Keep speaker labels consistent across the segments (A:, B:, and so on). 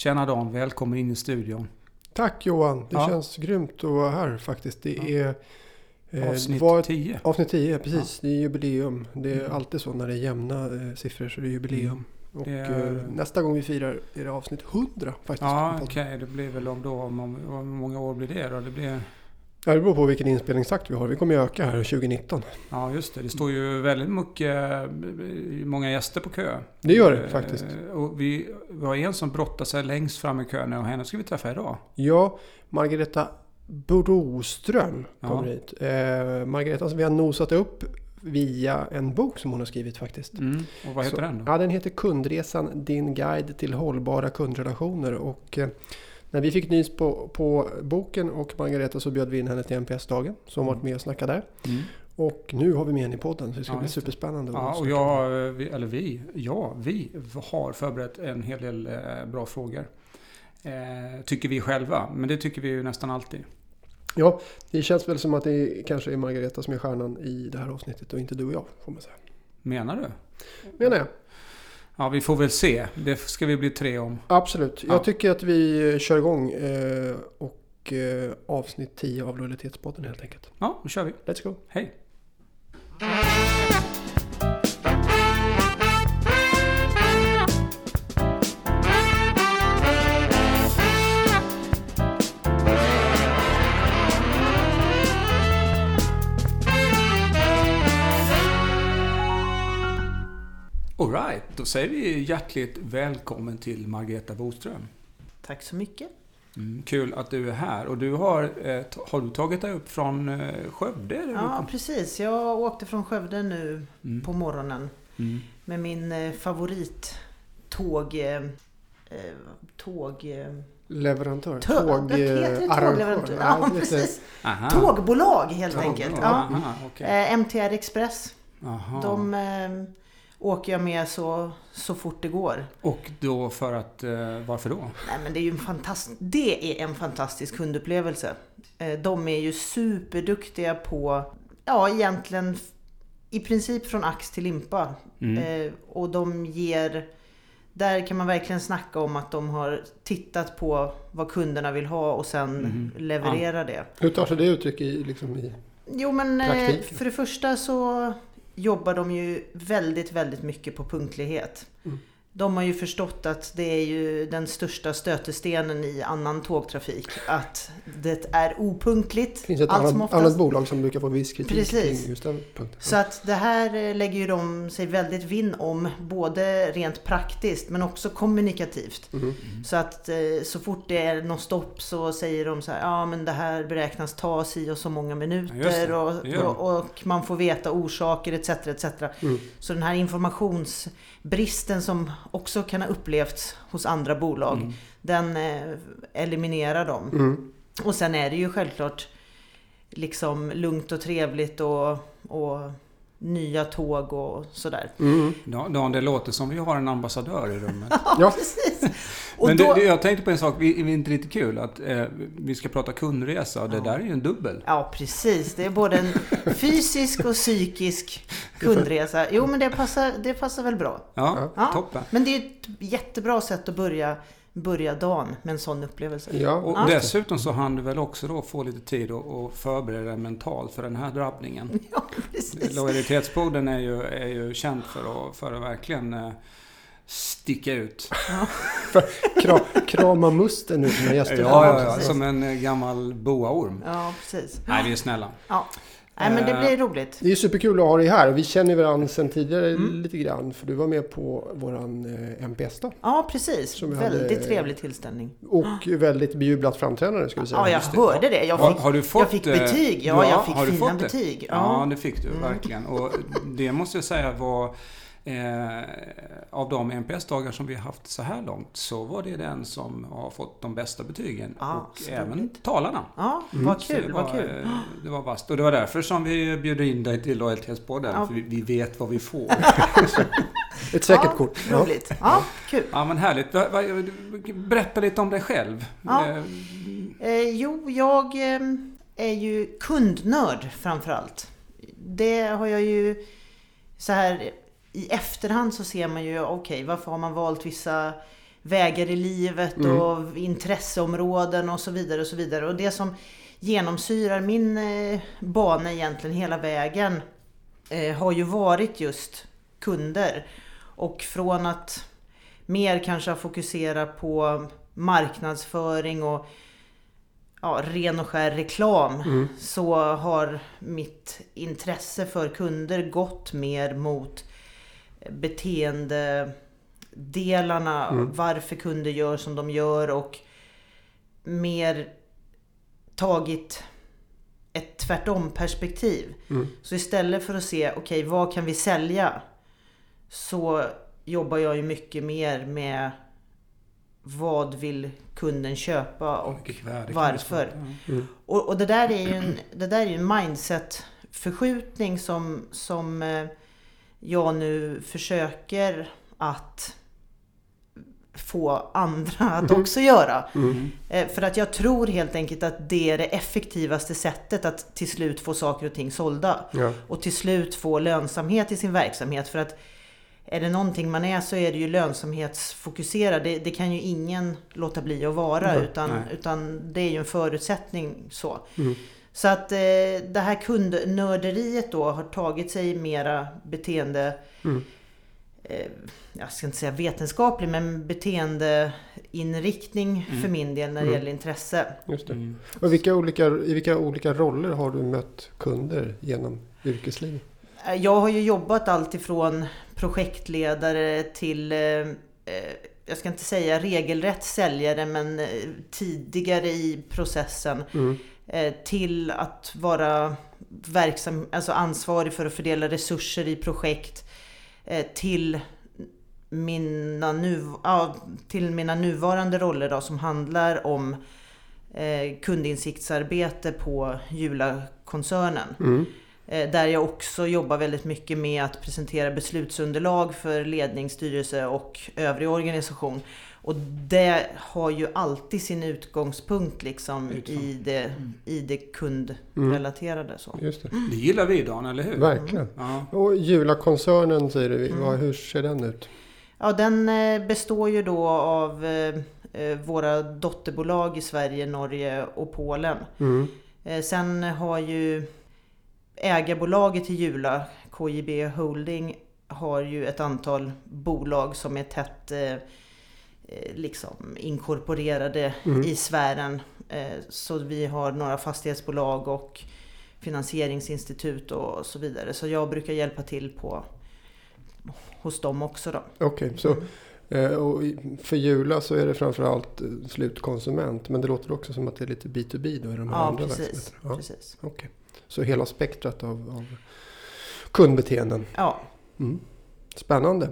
A: Tjena Dan, välkommen in i studion.
B: Tack Johan, det
A: Ja.
B: känns grymt att vara här faktiskt. Det
A: Ja.
B: är eh,
A: Avsnitt
B: var-
A: 10.
B: avsnitt 10, precis. Det är jubileum. Det är
A: Mm.
B: alltid så när det är jämna eh, siffror så det är jubileum. Och
A: Det är-
B: eh, nästa gång vi firar är det avsnitt 100 faktiskt.
A: Ja, okej.
B: podden.
A: Det blir väl om då, om, om hur många år blir det då? Det blir,
B: Ja, det beror på vilken inspelningstakt vi har. Vi kommer ju öka här 2019.
A: ja, just det. Det står ju väldigt mycket, eh, många gäster på kö.
B: Det gör det
A: Eh,
B: faktiskt.
A: Och vi, vi har en som brottar sig längst fram i kön och henne ska vi träffa idag.
B: Ja, Margareta Broström
A: Ja.
B: kommer hit. Eh, Margareta som vi har nosat upp via en bok som hon har skrivit faktiskt.
A: Mm. Och vad heter
B: Så-
A: den då?
B: Ja, den heter Kundresan, din guide till hållbara kundrelationer. Och eh, när vi fick nys på, på boken och Margareta så bjöd vi in henne till NPS-dagen som varit med och snackat där.
A: Mm.
B: Och nu har vi med henne i podden så det ska
A: Ja,
B: bli superspännande.
A: Ja, och jag, eh, eller vi, ja, vi har förberett en hel del eh, bra frågor. Eh, tycker vi själva, men det tycker vi ju nästan alltid.
B: ja, det känns väl som att det kanske är Margareta som är stjärnan i det här avsnittet och inte du och jag får man säga.
A: Menar du?
B: Menar jag.
A: Ja, vi får väl se. Det ska vi bli tre om.
B: Absolut.
A: Ja.
B: Jag tycker att vi kör igång eh, och eh, avsnitt 10 av Lojalitetspodden helt enkelt.
A: Ja, då kör vi.
B: Let's go.
A: Hej! Alright, då säger vi hjärtligt välkommen till Margareta Boström.
C: Tack så mycket.
A: Mm, kul att du är här. Och du har, eh, har du tagit dig upp från eh, Skövde?
C: Ja, precis. Jag åkte från Skövde nu
A: Mm.
C: på morgonen
A: Mm.
C: med min eh, favorittåg... Eh, eh, tåg... Eh,
B: Leverantör.
C: tå- vad heter det? Tågleverantör? Ja, precis.
A: Aha.
C: Tågbolag helt
A: Tågbolag.
C: enkelt. Ja.
A: Aha.
C: Eh, MTR Express.
A: Aha.
C: De eh, åker jag med så, så fort det går.
A: Och då för att, eh, varför då?
C: Nej, men det är ju en fantastisk, det är en fantastisk kundupplevelse. Eh, De är ju superduktiga på, ja egentligen i princip från ax till limpa.
A: Mm.
C: Eh, Och de ger, där kan man verkligen snacka om att de har tittat på vad kunderna vill ha och sen
A: Mhm.
C: levererar det.
B: Hur tar sig det uttryck i, liksom i...
C: Jo men
B: Praktiken.
C: för det första så jobbar de ju väldigt, väldigt mycket på punktlighet.
B: Mm.
C: De har ju förstått att det är ju den största stötestenen i annan tågtrafik. Att det är opunktligt.
B: Det finns ett
C: allt som
B: annat, annat bolag som brukar få viss kritik
C: Precis.
B: kring just den punkten.
C: Så att det här eh, lägger ju de sig väldigt vinn om. Både rent praktiskt men också kommunikativt.
B: Mhm.
C: Så att eh, så fort det är något stopp så säger de så här, ja men det här beräknas ta si och så många
A: Ja,
C: minuter
A: det.
C: och, och, och man får veta orsaker etc. etc.
B: Mm.
C: Så den här informationsbristen som också kan ha upplevts hos andra bolag,
A: Mm.
C: den eh, eliminerar de.
B: Mm.
C: Och sen är det ju självklart liksom lugnt och trevligt och, och nya tåg och sådär.
B: Mm.
A: Ja, det låter som vi har en ambassadör i rummet.
B: Ja.
C: precis. Och
A: Men
C: då,
A: det, jag tänkte på en sak, vi, vi är inte lite kul att eh, vi ska prata kundresa och det
C: Ja.
A: där är ju en dubbel.
C: Ja, precis. Det är både en fysisk och psykisk kundresa. Jo, men det passar, det passar väl bra.
A: Ja,
C: Ja.
A: toppen.
C: Men det är ett jättebra sätt att börja, börja dagen med en sån upplevelse.
B: Ja.
A: Och
C: Ja.
A: dessutom så hann du väl också då få lite tid att, att förbereda dig mentalt för den här drabbningen.
C: Ja, precis.
A: Lojalitetspodden är ju, är ju känd för att, för att verkligen eh, sticka ut.
B: Kra, krama musten ur sina gäster.
A: Ja, ja, ja, som en eh, gammal boaorm.
C: Ja, precis.
A: Nej, vi är snälla.
C: Ja. Nej, men det
A: Eh.
C: blir roligt.
B: Det är superkul att ha dig här. Vi känner varandra sedan tidigare
C: Mm.
B: lite grann. För du var med på våran eh, MPS-dag.
C: Ja, precis. Väldigt
B: hade-
C: trevlig tillställning.
B: Och väldigt bejublat framträdande ska vi säga.
C: Ja, jag
A: just det.
C: hörde det. Jag fick,
A: har du fått,
C: jag fick
A: eh,
C: betyg. Ja, jag fick fina betyg.
A: Ja,
C: Ja.
A: det fick du
C: Mm.
A: verkligen. Och det måste jag säga var eh, av de NPS-dagar som vi har haft så här långt så var det den som har fått de bästa betygen.
C: Ja,
A: och
C: så
A: även talarna.
C: Ja,
B: Mm.
C: vad
A: Så det
C: kul,
A: var,
C: vad kul.
A: eh, Det var vasst. Och det var därför som vi bjöd in dig till Lojalitetspodden.
C: Ja.
A: För vi, vi vet vad vi får.
B: Ett säkert
C: ja,
B: kort. Ja.
C: Roligt. Ja, kul.
A: ja men härligt. Berätta lite om dig själv. Eh,
C: Eh, jo, jag eh, är ju kundnörd framför allt. Det har jag ju så här i efterhand så ser man ju, okej, varför har man valt vissa vägar i livet
B: Mm.
C: och intresseområden och så vidare och så vidare. Och det som genomsyrar min eh, bana egentligen hela vägen eh, har ju varit just kunder. Och från att mer kanske fokusera på marknadsföring och ja, ren och skär reklam
B: Mm.
C: så har mitt intresse för kunder gått mer mot beteendedelarna,
B: Mm.
C: varför kunder gör som de gör och mer tagit ett tvärtom perspektiv.
B: Mm.
C: Så istället för att se, okej vad kan vi sälja? Så jobbar jag ju mycket mer med vad vill kunden köpa och varför?
A: skapa?
B: Mm.
C: och, och det där är ju en, det där är ju en mindset-förskjutning som, som eh, jag nu försöker att få andra att
B: Mhm.
C: också göra.
B: Mm.
C: Eh, För att jag tror helt enkelt att det är det effektivaste sättet att till slut få saker och ting sålda.
B: Ja.
C: Och till slut få lönsamhet i sin verksamhet. För att är det någonting man är så är det ju lönsamhetsfokuserad. Det, det kan ju ingen låta bli att vara.
B: Nej,
C: utan,
A: nej.
C: utan det är ju en förutsättning så.
B: Mm.
C: Så att eh, det här kundnörderiet då har tagit sig mera beteende...
B: Mm.
C: Eh, jag ska inte säga vetenskaplig men beteendeinriktning för min del när det
B: Mm.
C: gäller intresse.
B: Just det.
A: Mm.
B: Och vilka olika, I vilka olika roller har du mött kunder genom yrkeslivet?
C: Eh, Jag har ju jobbat allt ifrån projektledare till, eh, eh, jag ska inte säga regelrätt säljare, men eh, tidigare i processen.
B: Mm.
C: Eh, Till att vara verksam, alltså ansvarig för att fördela resurser i projekt. eh, Till mina, nu, ja, till mina nuvarande roller då, som handlar om eh, kundinsiktsarbete på Jula-koncernen.
B: Mm.
C: Där jag också jobbar väldigt mycket med att presentera beslutsunderlag för ledning, styrelse och övrig organisation. Och det har ju alltid sin utgångspunkt liksom i det, i det kundrelaterade. Så.
B: Just det.
A: Det gillar vi Dan, eller hur?
B: Verkligen.
A: Ja.
B: Och Jula-koncernen säger du,
C: Mm.
B: hur ser den ut?
C: Ja, den eh, består ju då av eh, eh, våra dotterbolag i Sverige, Norge och Polen.
B: Mm.
C: Sen har ju ägarbolaget till Jula, KJB Holding, har ju ett antal bolag som är tätt liksom inkorporerade
B: Mm.
C: i sfären. Eh, Så vi har några fastighetsbolag och finansieringsinstitut och så vidare. Så jag brukar hjälpa till på hos dem också då.
B: Okej, så
C: Mm.
B: eh, och för Jula så är det framförallt eh, slutkonsument. Men det låter också som att det är lite B2B då i de här
C: Ja,
B: andra
C: precis.
B: verksamheterna. Ja,
C: precis.
B: okej. Så hela spektrat av, av kundbeteenden.
C: Ja,
B: Mm. Spännande.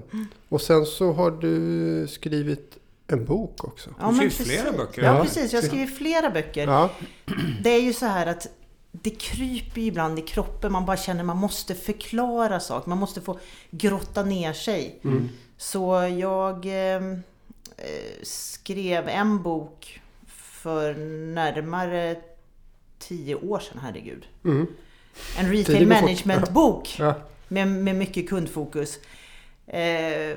B: Och sen så har du skrivit en bok också.
C: ja
A: Du
C: men
A: skriver flera böcker.
C: Ja, precis. Jag har skrivit flera böcker.
B: Ja,
C: Det är ju så här att det kryper ibland i kroppen. Man bara känner att man måste förklara saker. Man måste få grotta ner sig.
B: Mm.
C: Så jag eh, skrev en bok för närmare tio år sedan, herregud.
B: Mm.
C: En retail management-bok
B: Ja.
C: med, med mycket kundfokus. Eh,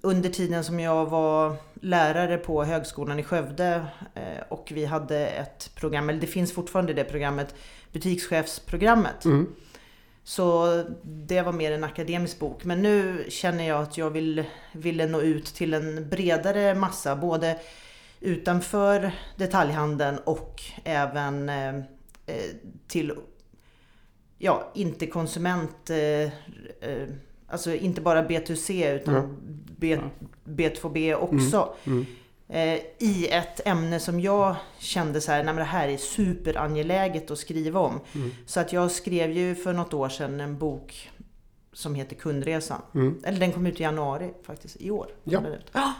C: under tiden som jag var lärare på Högskolan i Skövde eh, och vi hade ett program, eller det finns fortfarande det programmet, butikschefsprogrammet.
B: Mm.
C: Så det var mer en akademisk bok. Men nu känner jag att jag vill, ville nå ut till en bredare massa. Både utanför detaljhandeln och även eh, eh, till, ja, inte konsument, alltså inte bara B2C utan
B: Ja.
C: B, B2B också.
B: Mm.
C: Eh, I ett ämne som jag kände så här, nej men det här är superangeläget att skriva om.
B: Mm.
C: Så att jag skrev ju för något år sedan en bok som heter Kundresan.
B: Mm.
C: Eller den kom ut i januari faktiskt, i år.
B: Ja.
C: Ah!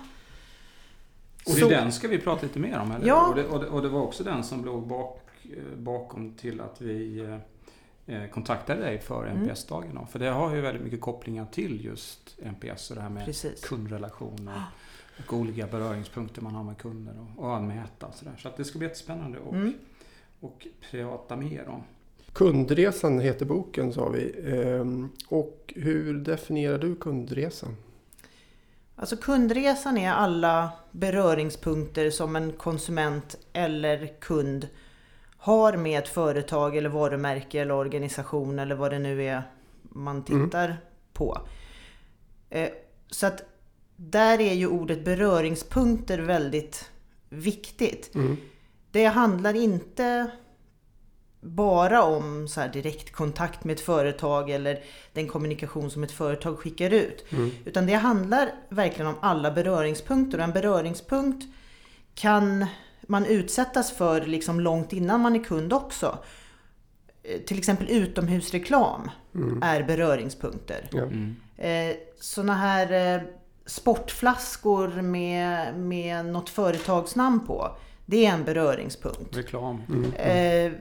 A: Och det är den ska vi prata lite mer om, eller?
C: Ja.
A: Och, det, och, det, och det var också den som låg bak, eh, bakom till att vi eh, kontaktade dig för
C: Mm.
A: NPS-dagen. då. För det har ju väldigt mycket kopplingar till just NPS och det här med
C: Precis.
A: kundrelationer och olika beröringspunkter man har med kunder och, och att mäta och sådär. Så att det ska bli jättespännande och,
C: Mm.
A: och prata mer om.
B: Kundresan heter boken sa vi. Ehm, och hur definierar du kundresan?
C: Alltså kundresan är alla beröringspunkter som en konsument eller kund har med ett företag eller varumärke eller organisation eller vad det nu är man tittar mm. på. Eh, så att där är ju ordet beröringspunkter väldigt viktigt. Mm. Det handlar inte bara om så här direktkontakt med ett företag eller den kommunikation som ett företag skickar ut. Mm. Utan det handlar verkligen om alla beröringspunkter. Och en beröringspunkt kan man utsättas för liksom långt innan man är kund också. Eh, till exempel utomhusreklam mm. är beröringspunkter. Ja. Mm. Eh, sådana här eh, sportflaskor med, med något företagsnamn på. Det är en beröringspunkt.
A: Reklam.
C: Mm. Eh,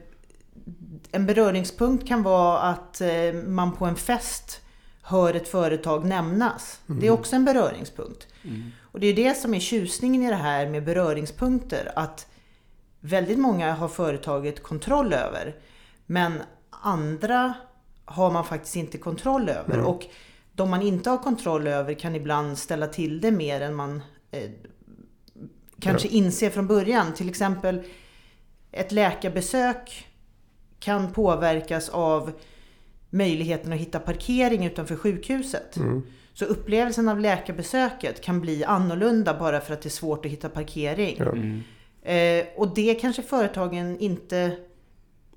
C: en beröringspunkt kan vara att man på en fest hör ett företag nämnas. Mm. Det är också en beröringspunkt. Mm. Och det är det som är tjusningen i det här med beröringspunkter. Att väldigt många har företaget kontroll över. Men andra har man faktiskt inte kontroll över. Mm. Och de man inte har kontroll över kan ibland ställa till det mer än man eh, kanske ja. inser från början. Till exempel ett läkarbesök kan påverkas av möjligheten att hitta parkering utanför sjukhuset. Mm. Så upplevelsen av läkarbesöket kan bli annorlunda bara för att det är svårt att hitta parkering. Ja. Mm. Eh, och det kanske företagen inte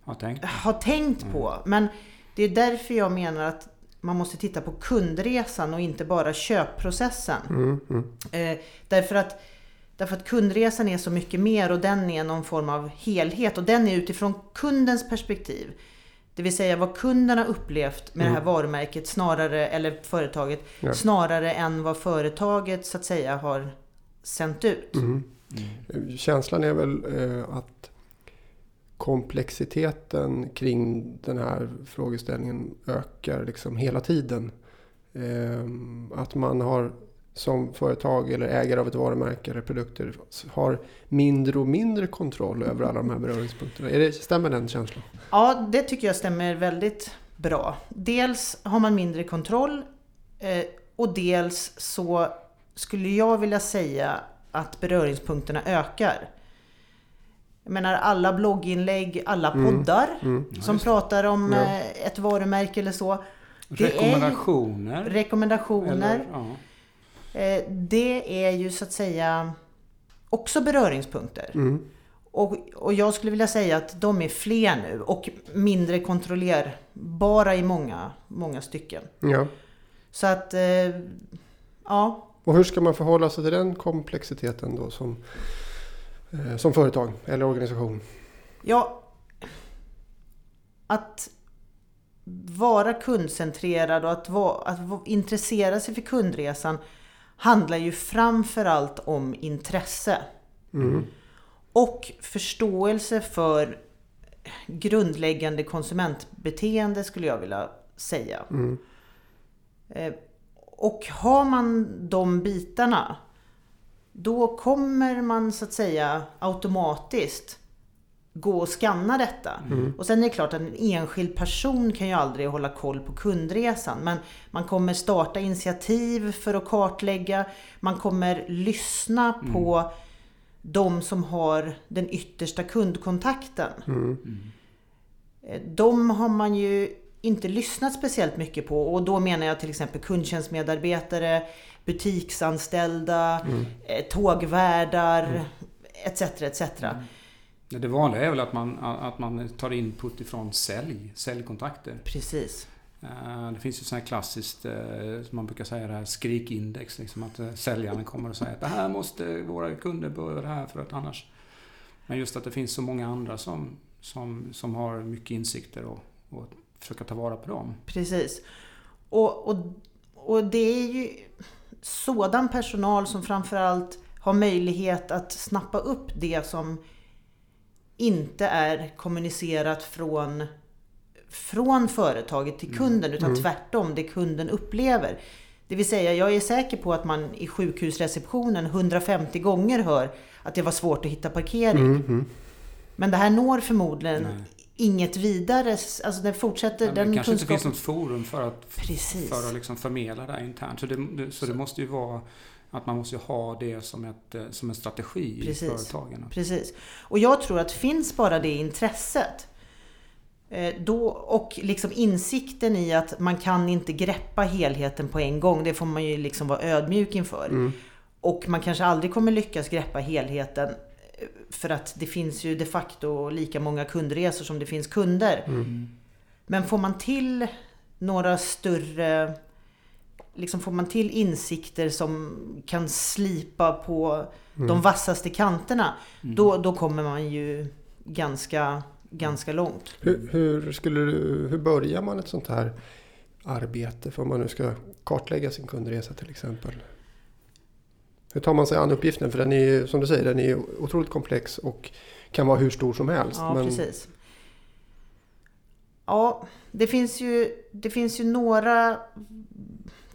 A: har tänkt,
C: har tänkt mm. på. Men det är därför jag menar att man måste titta på kundresan och inte bara köpprocessen. Mm. mm. Eh, därför att Därför att kundresan är så mycket mer och den är någon form av helhet och den är utifrån kundens perspektiv. Det vill säga vad kunden har upplevt med mm. det här mm. varumärket snarare, eller företaget, ja. snarare än vad företaget så att säga har sänt ut. Mm.
B: Mm. Känslan är väl eh, att komplexiteten kring den här frågeställningen ökar liksom hela tiden. Eh, att man har som företag eller ägare av ett varumärke eller produkter har mindre och mindre kontroll över alla de här beröringspunkterna. Är det, stämmer den känslan?
C: Ja, det tycker jag stämmer väldigt bra. Dels har man mindre kontroll eh, och dels så skulle jag vilja säga att beröringspunkterna ökar. Jag menar alla blogginlägg, alla mm. poddar mm. Mm. som pratar om ja. Eh, ett varumärke eller så.
A: Rekommendationer.
C: Är, rekommendationer. Eller, ja. Eh, det är ju så att säga också beröringspunkter. Mm. Och, och jag skulle vilja säga att de är fler nu och mindre kontrollerbara i många, många stycken. Ja. Så att, eh, ja.
B: Och hur ska man förhålla sig till den komplexiteten då som, eh, som företag eller organisation?
C: Ja, att vara kundcentrerad och att, vara, att intressera sig för kundresan handlar ju framförallt om intresse. Mm. Och förståelse för grundläggande konsumentbeteende skulle jag vilja säga. Mm. Eh, och har man de bitarna då kommer man så att säga automatiskt gå och scanna detta. Mm. Och sen är det klart att en enskild person kan ju aldrig hålla koll på kundresan. Men man kommer starta initiativ för att kartlägga. Man kommer lyssna mm. på de som har den yttersta kundkontakten. Mm. De har man ju inte lyssnat speciellt mycket på. Och då menar jag till exempel kundtjänstmedarbetare, butiksanställda, mm. Eh, tågvärdar mm. etc. etc. Mm.
A: Det vanliga är väl att man, att man tar input ifrån sälj, säljkontakter.
C: Precis.
A: Eh, det finns ju sånt här klassiskt, eh, som man brukar säga det här skrikindex. Liksom att eh, säljaren kommer och säger att det här måste våra kunder börja det här för att annars... Men just att det finns så många andra som, som, som har mycket insikter och, och försöka ta vara på dem.
C: Precis. Och, och, och det är ju sådan personal som framförallt har möjlighet att snappa upp det som inte är kommunicerat från, från företaget till mm. kunden utan mm. tvärtom det kunden upplever. Det vill säga, jag är säker på att man i sjukhusreceptionen 150 gånger hör att det var svårt att hitta parkering. Mm. mm. Men det här når förmodligen Nej. inget vidare. Alltså den fortsätter... Ja,
A: den det kanske kunskap... inte finns något forum för att, Precis. för att liksom förmedla det här internt. Så det, så det måste ju vara Att man måste ha det som, ett, eh, som en strategi
C: Precis.
A: i företagen.
C: Precis. Och jag tror att finns bara det intresset eh, då, och liksom insikten i att man kan inte greppa helheten på en gång. Det får man ju liksom vara ödmjuk inför.
B: Mm.
C: Och man kanske aldrig kommer lyckas greppa helheten. eh, För att det finns ju de facto lika många kundresor som det finns kunder.
A: Mm.
C: Men får man till några större... Liksom får man till insikter som kan slipa på de vassaste kanterna. Då, då kommer man ju ganska, ganska långt.
B: Hur, hur, skulle du, hur börjar man ett sånt här arbete? För om man nu ska kartlägga sin kundresa till exempel. Hur tar man sig an uppgiften? För den är ju, som du säger, den är ju otroligt komplex och kan vara hur stor som helst.
C: Ja,
B: men,
C: precis. Ja, det finns, ju, det finns ju några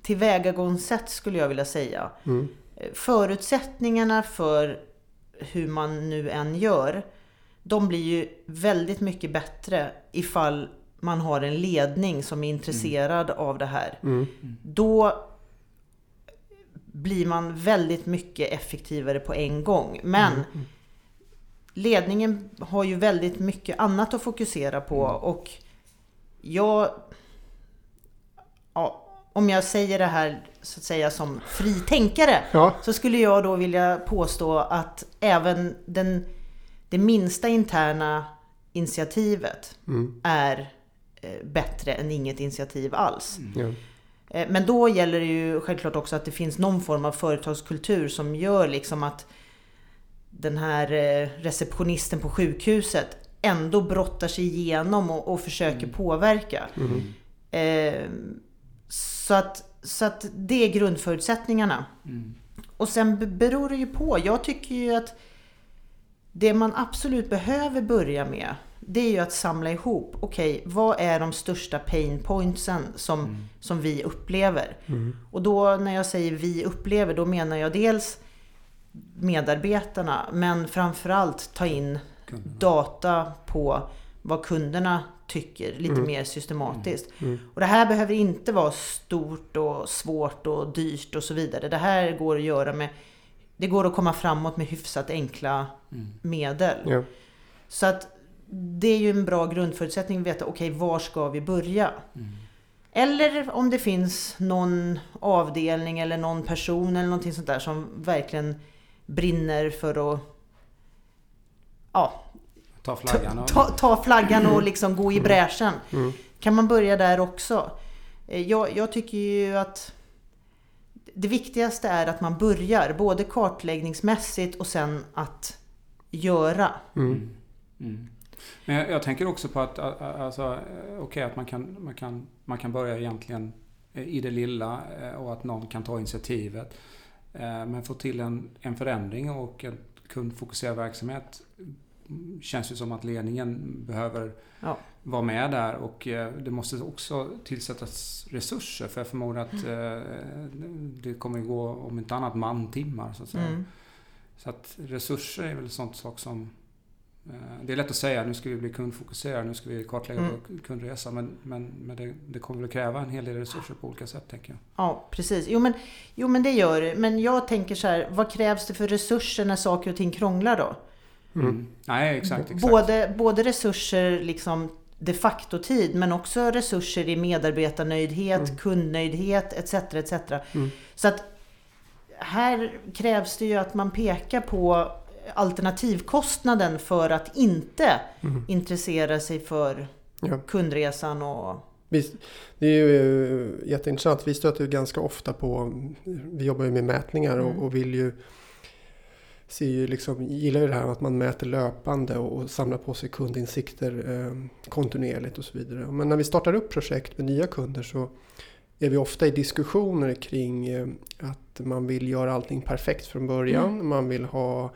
C: tillvägagångssätt skulle jag vilja säga.
B: Mm,
C: Förutsättningarna för hur man nu än gör, de blir ju väldigt mycket bättre ifall man har en ledning som är intresserad av det här.
B: mm,
C: Då blir man väldigt mycket effektivare på en gång. Men ledningen har ju väldigt mycket annat att fokusera på och jag... Ja, om jag säger det här så att säga som fritänkare
B: Ja,
C: så skulle jag då vilja påstå att även den, det minsta interna initiativet
B: mm,
C: är eh, bättre än inget initiativ alls.
B: ja.
C: Eh, Men då gäller det ju självklart också att det finns någon form av företagskultur som gör liksom att den här eh, receptionisten på sjukhuset ändå brottar sig igenom och, och försöker påverka.
B: Mm.
C: Eh, så, att, så att det är grundförutsättningarna.
A: Mm.
C: Och sen be- beror det ju på. Jag tycker ju att det man absolut behöver börja med det är ju att samla ihop, okej, vad är de största pain pointsen som, som vi upplever?
B: Mm.
C: Och då när jag säger vi upplever, då menar jag dels medarbetarna, men framförallt ta in
A: Kunderna.
C: data på vad kunderna tycker lite mer systematiskt.
B: Mm.
C: Och det här behöver inte vara stort och svårt och dyrt och så vidare. Det här går att göra med det går att komma framåt med hyfsat enkla
A: Mm.
C: medel.
B: Ja.
C: Så att det är ju en bra grundförutsättning att veta, okej, var ska vi börja?
A: Mm.
C: Eller om det finns någon avdelning eller någon person eller någonting sånt där som verkligen brinner för att ja,
A: Ta flaggan och...
C: ta, ta flaggan och liksom gå i bräschen.
B: Mm.
C: Kan man börja där också? Eh, Jag, jag tycker ju att det viktigaste är att man börjar, både kartläggningsmässigt och sen att göra.
B: Mm.
A: Mm. Men jag, jag tänker också på att, alltså, eh, okej, att man kan, man, kan, man kan börja egentligen eh, i det lilla och att någon kan ta initiativet. Men få till en, en förändring och en kundfokuserad verksamhet mm, känns ju som att ledningen behöver
C: Ja.
A: vara med där och eh, det måste också tillsättas resurser för jag förmodar att eh, det kommer att gå om inte annat mantimmar så att säga.
C: Mm.
A: Så att resurser är väl sånt sak som... eh, Det är lätt att säga nu ska vi bli kundfokuserade, nu ska vi kartlägga
C: Mm.
A: vår kundresa. Men, men, men det, det kommer väl kräva en hel del resurser på olika sätt tänker jag.
C: Ja, precis. Jo men, jo, men det gör det. Men jag tänker så här, vad krävs det för resurser när saker och ting krånglar då?
B: Mm.
A: Nej, exakt. exakt.
C: Både, både resurser liksom de facto-tid men också resurser i medarbetarnöjdhet,
B: Mm.
C: kundnöjdhet etc. etc.
B: Mm.
C: Så att här krävs det ju att man pekar på alternativkostnaden för att inte
B: Mm.
C: intressera sig för
B: Ja.
C: kundresan och...
B: Det är ju jätteintressant. Vi stöter ju ganska ofta på, vi jobbar ju med mätningar och,
C: Mm.
B: och vill ju ser ju liksom, gillar ju det här att man mäter löpande och, samlar på sig kundinsikter eh, kontinuerligt och så vidare. Men när vi startar upp projekt med nya kunder så är vi ofta i diskussioner kring eh, att man vill göra allting perfekt från början.
C: Mm.
B: Man vill ha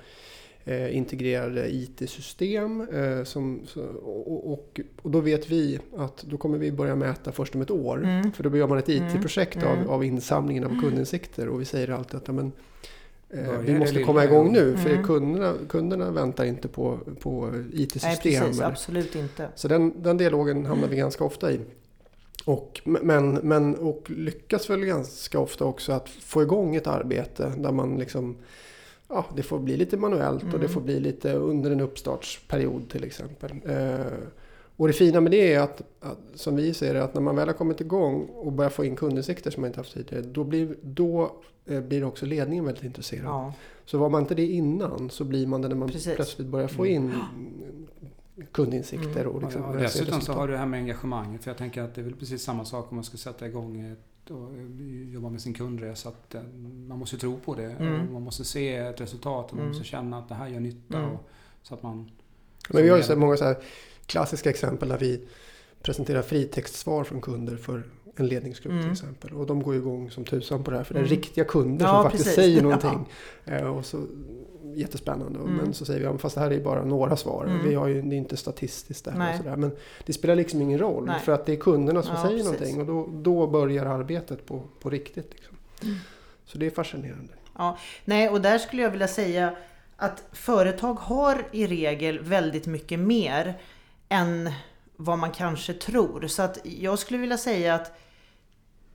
B: eh, integrerade IT-system. Eh, som, så, och, och, och då vet vi att då kommer vi börja mäta först om ett år.
C: Mm.
B: För då gör man ett
C: Mm.
B: IT-projekt
C: Mm.
B: Av, av insamlingen av kundinsikter. Och vi säger alltid att ja, men, eh, vi måste komma igång nu. För
C: Mm.
B: kunderna, kunderna väntar inte på, på
C: Nej,
B: IT-system.
C: precis.
B: eller-
C: Absolut inte.
B: så den, den dialogen hamnar vi ganska ofta i. Och, men, men, och lyckas väl ganska ofta också att få igång ett arbete där man liksom Ja, det får bli lite manuellt och det
C: Mm.
B: får bli lite under en uppstartsperiod till exempel. Eh, och det fina med det är att, att, som vi ser det, att när man väl har kommit igång och börjar få in kundinsikter som man inte haft tidigare, då blir, då, eh, blir också ledningen väldigt intresserad.
C: Ja,
B: Så var man inte det innan så blir man det när man
C: Precis.
B: plötsligt börjar få in kundinsikter. Och liksom
A: och
B: börjar se
A: dessutom så har du det här med engagemanget. För jag tänker att det är väl precis samma sak om man ska sätta igång och jobba med sin kundresa. Att eh, man måste tro på det.
C: Mm.
A: Och Man måste se ett resultat och man
C: Mm.
A: måste känna att det här gör nytta.
C: Mm.
A: Och, så att man...
B: Men vi har ju så många så här klassiska exempel där vi presenterar fritextsvar från kunder för en ledningsgrupp
C: Mm.
B: till exempel. Och de går igång som tusan på det här för det är
C: Mm.
B: riktiga kunder
C: Ja,
B: som faktiskt
C: precis.
B: säger
C: Ja.
B: någonting. Eh, Och så, jättespännande.
C: Mm.
B: Men så säger vi, ja, fast det här är bara några svar.
C: Mm.
B: Vi har ju, det är inte statistiskt det här. Och så där. Men det spelar liksom ingen roll.
C: Nej.
B: För att det är kunderna som
C: Ja,
B: säger
C: precis.
B: någonting. Och då, då börjar arbetet på, på riktigt. Liksom.
C: Mm.
B: Så det är fascinerande.
C: Nej, och där skulle jag vilja säga att företag har i regel väldigt mycket mer än vad man kanske tror. Så att jag skulle vilja säga att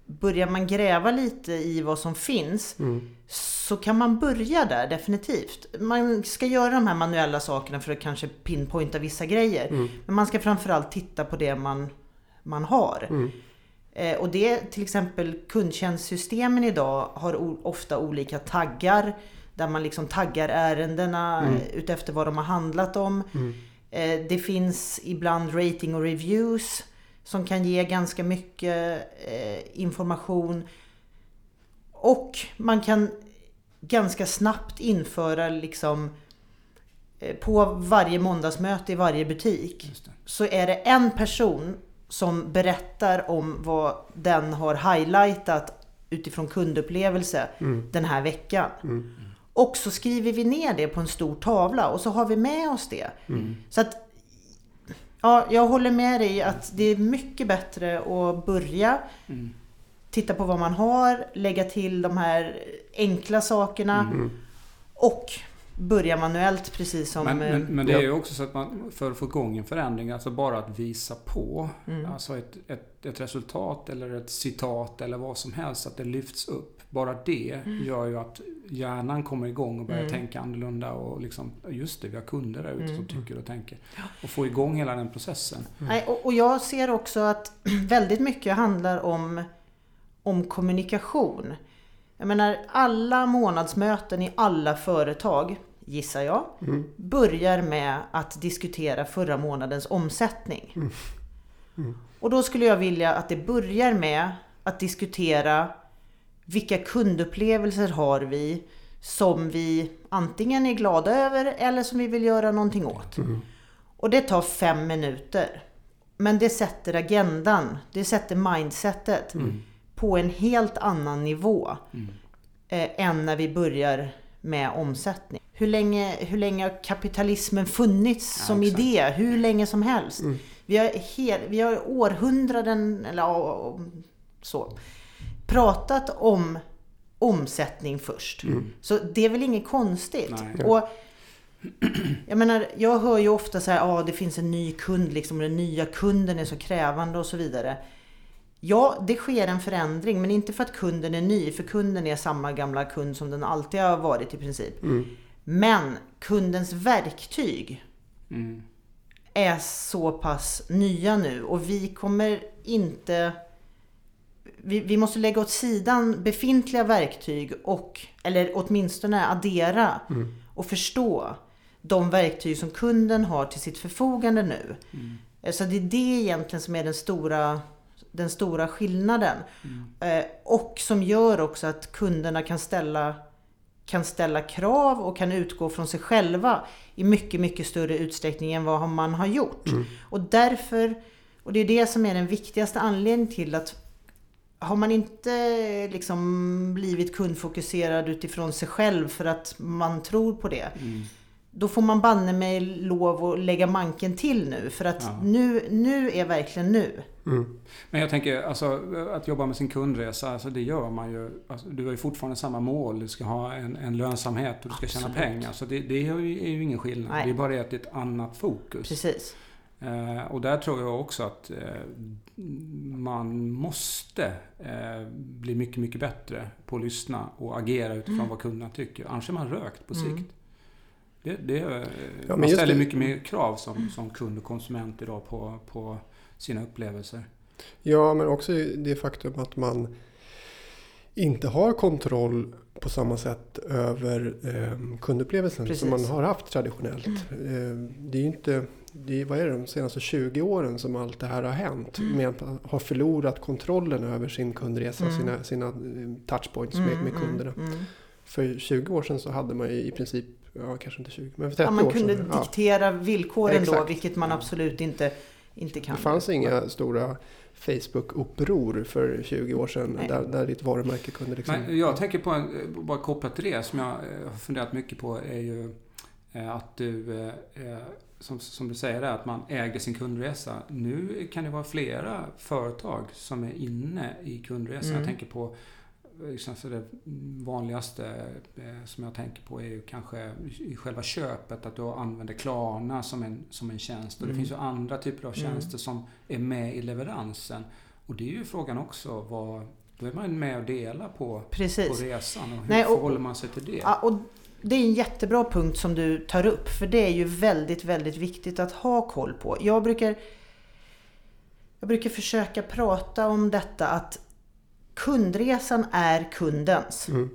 C: börjar man gräva lite i vad som finns
B: Mm.
C: så kan man börja där definitivt. Man ska göra de här manuella sakerna för att kanske pinpointa vissa grejer.
B: Mm.
C: Men man ska framförallt titta på det man, man har.
B: Mm.
C: Eh, och det till exempel kundtjänstsystemen idag har ofta olika taggar. Där man liksom taggar ärendena
B: Mm.
C: utefter vad de har handlat om. Eh, det finns ibland rating och reviews som kan ge ganska mycket eh, information. Och man kan ganska snabbt införa liksom eh, på varje måndagsmöte i varje butik så är det en person som berättar om vad den har highlightat utifrån kundupplevelse
B: Mm.
C: den här veckan.
B: Mm.
C: Och så skriver vi ner det på en stor tavla och så har vi med oss det.
A: Mm.
C: Så att Ja, jag håller med dig att det är mycket bättre att börja
A: Mm.
C: titta på vad man har, lägga till de här enkla sakerna
B: Mm.
C: och börja manuellt precis som...
A: Men,
C: eh,
A: men, men det är ju också så att man, för att få igång en förändring, alltså bara att visa på,
C: Mm.
A: alltså ett, ett, ett resultat eller ett citat eller vad som helst, att det lyfts upp. Bara det gör ju att hjärnan kommer igång och börjar
C: Mm.
A: tänka annorlunda och liksom, just det, vi har kunder där ute som
C: Mm.
A: tycker och tänker. Och få igång hela den processen.
C: Nej, och, och jag ser också att väldigt mycket handlar om, om kommunikation. Jag menar, alla månadsmöten i alla företag, gissar jag,
B: Mm.
C: börjar med att diskutera förra månadens omsättning.
B: Mm. Mm.
C: Och då skulle jag vilja att det börjar med att diskutera vilka kundupplevelser har vi som vi antingen är glada över eller som vi vill göra någonting åt.
B: Mm.
C: Och det tar fem minuter. Men det sätter agendan, det sätter mindsetet
A: Mm.
C: på en helt annan nivå
A: Mm.
C: eh, än när vi börjar med omsättning. Hur länge, hur länge har kapitalismen funnits
A: Ja,
C: som
A: exakt.
C: idé? Hur länge som helst.
B: Mm.
C: Vi, har hel, vi har århundraden, eller så, pratat om omsättning först.
B: Mm.
C: Så det är väl inget konstigt.
A: Nej.
C: Och jag menar, jag hör ju ofta så här, ja ah, det finns en ny kund liksom, och den nya kunden är så krävande och så vidare. Ja, det sker en förändring, men inte för att kunden är ny, för kunden är samma gamla kund som den alltid har varit i princip.
B: Mm.
C: Men kundens verktyg
A: Mm.
C: är så pass nya nu och vi kommer inte... Vi, vi måste lägga åt sidan befintliga verktyg och, eller åtminstone addera
B: Mm.
C: och förstå de verktyg som kunden har till sitt förfogande nu.
A: Mm.
C: Eh, Så det är det egentligen som är den stora, den stora skillnaden. Eh, Och som gör också att kunderna kan ställa, kan ställa krav och kan utgå från sig själva i mycket, mycket större utsträckning än vad man har gjort.
B: Mm.
C: Och därför, och det är det som är den viktigaste anledningen till att har man inte liksom blivit kundfokuserad utifrån sig själv för att man tror på det.
A: Mm.
C: Då får man banne mig lov att lägga manken till nu. För att
A: Ja.
C: nu, nu är verkligen nu.
B: Mm.
A: Men jag tänker, alltså, att jobba med sin kundresa, alltså, det gör man ju. Alltså, du har ju fortfarande samma mål. Du ska ha en, en lönsamhet och du ska tjäna
C: Absolut.
A: pengar. Så det, det är, ju, är ju ingen skillnad.
C: Nej.
A: Det är bara det att det är ett annat fokus.
C: Precis.
A: Eh, och där tror jag också att eh, man måste eh, bli mycket, mycket bättre på att lyssna och agera utifrån
C: Mm.
A: vad kunderna tycker. Annars är man rökt på sikt.
C: Mm.
A: Det, det, eh,
B: Ja,
A: man ställer
B: det-
A: mycket mer krav som, som kund och konsument idag på, på sina upplevelser.
B: Ja, men också det faktum att man inte har kontroll på samma sätt över eh, kundupplevelsen
C: Precis.
B: som man har haft traditionellt. Eh, det är ju inte, det är, vad är det, de senaste 20 åren som allt det här har hänt. Med att man har förlorat kontrollen över sin kundresa
C: Mm.
B: sina, sina eh, touchpoints med, med kunderna.
C: Mm, mm.
B: För 20 år sedan så hade man ju i princip, ja kanske inte 20, men för 30
C: Ja, man
B: år
C: kunde
B: sedan. Ja,
C: diktera villkoren då,
B: Exakt.
C: vilket man absolut inte, inte kan.
B: det fanns inga stora Facebook-uppror för 20 år sedan
C: Nej.
B: där, där ditt varumärke kunde liksom...
A: Men jag tänker på, en, bara kopplat till det, som jag eh, har funderat mycket på, är ju eh, att du, som, som du säger, att man äger sin kundresa. Nu kan det vara flera företag som är inne i kundresan.
C: Mm.
A: Jag tänker på liksom, så det vanligaste eh, som jag tänker på är ju kanske i själva köpet, att du använder Klarna som en, som en tjänst. Och det
C: Mm.
A: finns ju andra typer av
C: Mm.
A: tjänster som är med i leveransen. Och det är ju frågan också, vad, då är man med och delar på, på resan. Och hur
C: Nej, och-
A: förhåller man sig till det?
C: Och det är en jättebra punkt som du tar upp, för det är ju väldigt, väldigt viktigt att ha koll på. Jag brukar, jag brukar försöka prata om detta att kundresan är kundens.
B: Mm.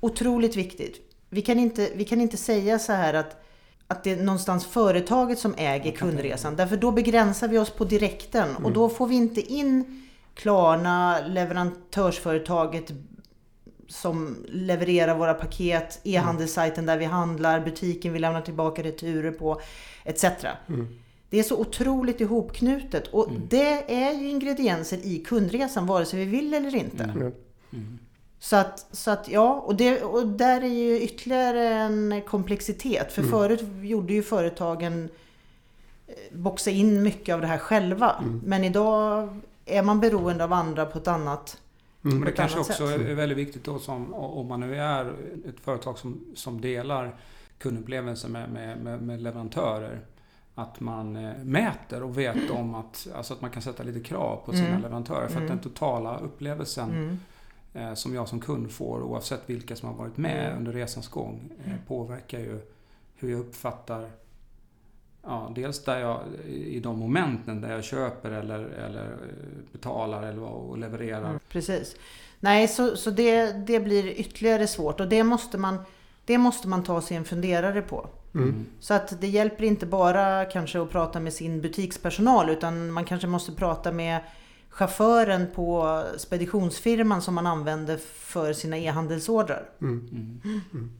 C: Otroligt viktigt. Vi kan inte, vi kan inte säga så här att, att det är någonstans företaget som äger kundresan. Därför då begränsar vi oss på direkten och då får vi inte in Klarna, leverantörsföretaget som levererar våra paket, e-handelssajten där vi handlar, butiken vi lämnar tillbaka returer på, etc.
B: Mm.
C: Det är så otroligt ihopknutet och
A: Mm.
C: det är ju ingredienser i kundresan vare sig vi vill eller inte.
A: Mm.
B: Mm.
A: Mm.
C: Så att, så att ja, och, det, och där är ju ytterligare en komplexitet. För
B: Mm.
C: förut gjorde ju företagen eh, boxa in mycket av det här själva.
B: Mm.
C: Men idag är man beroende av andra på ett annat...
B: Mm.
A: Men det kanske också
C: sätt.
A: är väldigt viktigt då som, om man nu är ett företag som, som delar kundupplevelsen med, med, med, med leverantörer. Att man eh, mäter och vet om att, alltså att man kan sätta lite krav på sina
C: Mm.
A: leverantörer. För att
C: Mm.
A: den totala upplevelsen
C: Mm.
A: eh, som jag som kund får oavsett vilka som har varit med
C: Mm.
A: under resans gång eh, påverkar ju hur jag uppfattar Ja, dels där jag, i de momenten där jag köper eller, eller eh, betalar eller vad- och levererar.
C: Mm, precis. Nej, så, så det, det blir ytterligare svårt och det måste, man, det måste man ta sig en funderare på.
B: Mm.
C: Så att det hjälper inte bara kanske att prata med sin butikspersonal utan man kanske måste prata med chauffören på speditionsfirman som man använder för sina e-handelsordrar.
B: Mm.
A: Mm.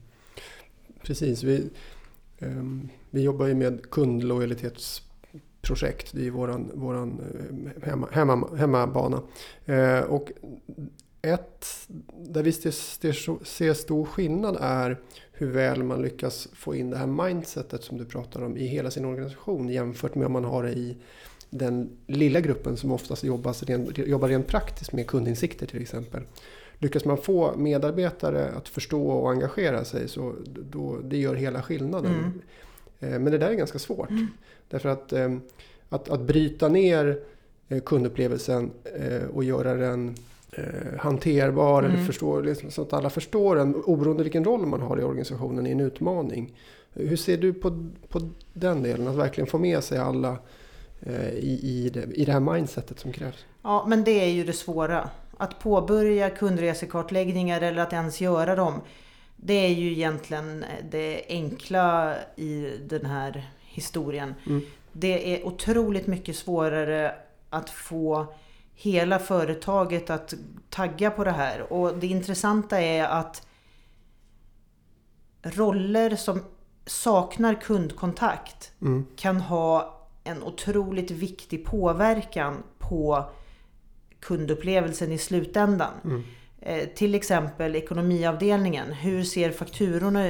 B: Precis. Vi, ehm, vi jobbar ju med kundlojalitetsprojekt. Det är våran, våran eh, hemma, hemma, hemmabana. Eh, och ett där vi ser, ser stor skillnad är hur väl man lyckas få in det här mindsetet som du pratar om i hela sin organisation jämfört med om man har det i den lilla gruppen som oftast jobbas ren, jobbar rent praktiskt med kundinsikter till exempel. Lyckas man få medarbetare att förstå och engagera sig så då, det gör hela skillnaden.
C: Mm.
B: Eh, Men det där är ganska svårt. Därför att, eh, att, att bryta ner eh, kundupplevelsen eh, och göra den hanterbar
C: Mm.
B: eller förstå, liksom, så att alla förstår den oberoende vilken roll man har i organisationen är en utmaning. Hur ser du på, på den delen? Att verkligen få med sig alla i, i, det, i det här mindsetet som krävs?
C: Ja, men det är ju det svåra. Att påbörja kundresekartläggningar eller att ens göra dem. Det är ju egentligen det enkla i den här historien.
B: Mm.
C: Det är otroligt mycket svårare att få hela företaget att tagga på det här. Och det intressanta är att roller som saknar kundkontakt
B: Mm.
C: kan ha en otroligt viktig påverkan på kundupplevelsen i slutändan.
B: Mm.
C: Eh, till exempel ekonomiavdelningen. Hur ser fakturorna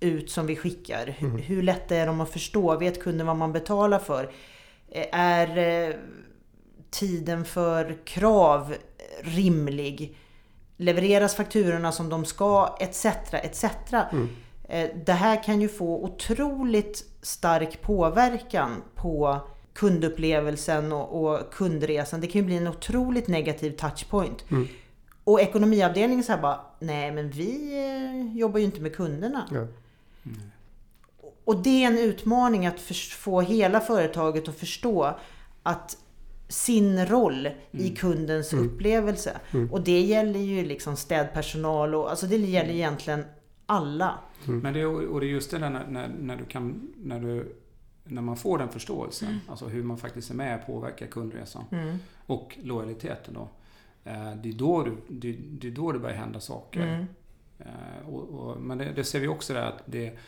C: ut som vi skickar? Hur,
B: Mm.
C: hur lätt är de att förstå? Vet kunden vad man betalar för? Eh, är eh, tiden för krav rimlig? Levereras fakturorna som de ska? Etc. etc.
B: Mm.
C: Det här kan ju få otroligt stark påverkan på kundupplevelsen och, och kundresan. Det kan ju bli en otroligt negativ touchpoint.
B: Mm.
C: Och ekonomiavdelningen säger bara, nej men vi eh, jobbar ju inte med kunderna.
B: Ja.
C: Och det är en utmaning att få hela företaget att förstå att sin roll i kundens upplevelse. Och det gäller ju liksom städpersonal och alltså det gäller egentligen alla.
A: Men det, är- och det är just det där när, när, när du kan, när du när man får den förståelsen, alltså hur man faktiskt är med och påverkar kundresan
C: Mm.
A: och lojaliteten då. Eh, Det är då, du, det, det är då det börjar hända saker.
C: Mm.
A: Eh, Och, och, men det, det ser vi också där att det,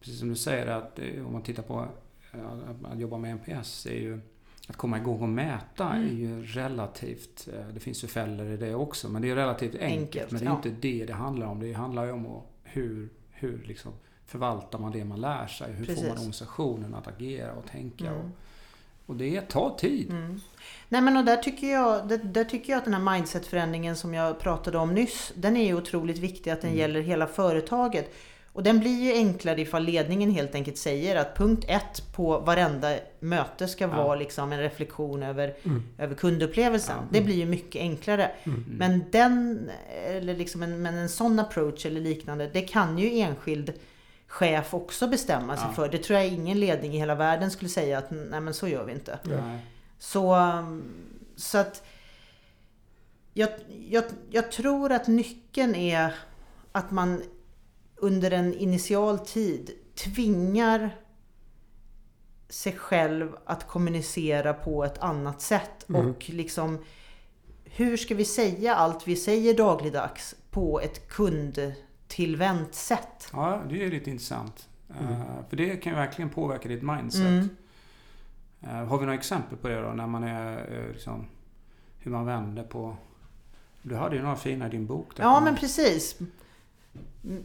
A: precis som du säger, att om man tittar på eh, att, jobba med NPS, är ju att komma igång och mäta
C: Mm.
A: är ju relativt, det finns ju fällor i det också, men det är relativt enkelt.
C: Enkelt,
A: men det är
C: ja.
A: inte det det handlar om. Det handlar ju om hur, hur liksom förvaltar man det man lär sig? Hur får man
C: Precis.
A: organisationen att agera och tänka?
C: Mm.
A: Och, och det tar tid.
C: Mm. Nej men och där tycker, jag, där, där tycker jag att den här mindsetförändringen som jag pratade om nyss, den är ju otroligt viktig att den gäller hela företaget. Och den blir ju enklare ifall ledningen helt enkelt säger att punkt ett på varenda möte ska
A: Ja.
C: vara liksom en reflektion över,
B: Mm.
C: över kundupplevelsen.
A: Ja.
C: Det blir ju mycket enklare.
A: Mm.
C: Men, den, eller liksom en, men en sån approach eller liknande, det kan ju enskild chef också bestämma sig
A: Ja.
C: för. Det tror jag ingen ledning i hela världen skulle säga att nej men så gör vi inte.
A: Nej.
C: Så, um, så att jag, jag, jag tror att nyckeln är att man under en initial tid tvingar sig själv att kommunicera på ett annat sätt.
B: Mm.
C: Och liksom hur ska vi säga allt vi säger dagligdags på ett kundtillvänt sätt?
A: Ja, det är lite intressant.
B: Mm.
A: Eh, för det kan ju verkligen påverka ditt mindset.
C: Mm.
A: Eh, har vi några exempel på det då? När man är eh, liksom, hur man vänder på... Du hade ju några fina i din bok. Där.
C: Ja men precis.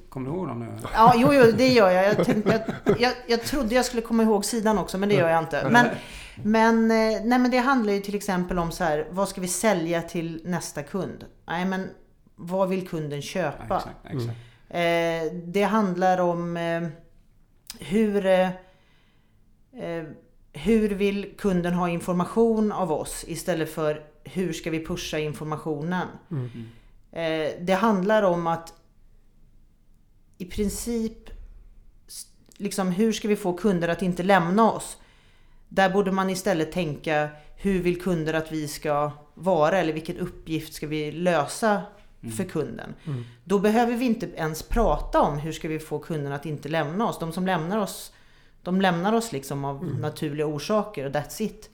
A: Kommer du ihåg dem nu?
C: Ja, jo, jo, det gör jag. Jag, tänkte, jag, jag. jag trodde jag skulle komma ihåg sidan också, men det gör jag inte. Men, men, nej, men det handlar ju till exempel om så här, vad ska vi sälja till nästa kund? Nej, men vad vill kunden
A: Ja,
C: köpa?
A: exakt, exakt.
C: Eh, det handlar om eh, hur, eh, eh, hur vill kunden ha information av oss istället för hur ska vi pusha informationen?
B: Mm.
C: Eh, det handlar om att i princip liksom hur ska vi få kunder att inte lämna oss? Där borde man istället tänka hur vill kunder att vi ska vara eller vilken uppgift ska vi lösa för kunden?
B: Mm.
C: Då behöver vi inte ens prata om hur ska vi få kunden att inte lämna oss. De som lämnar oss, de lämnar oss liksom av naturliga orsaker och that's it.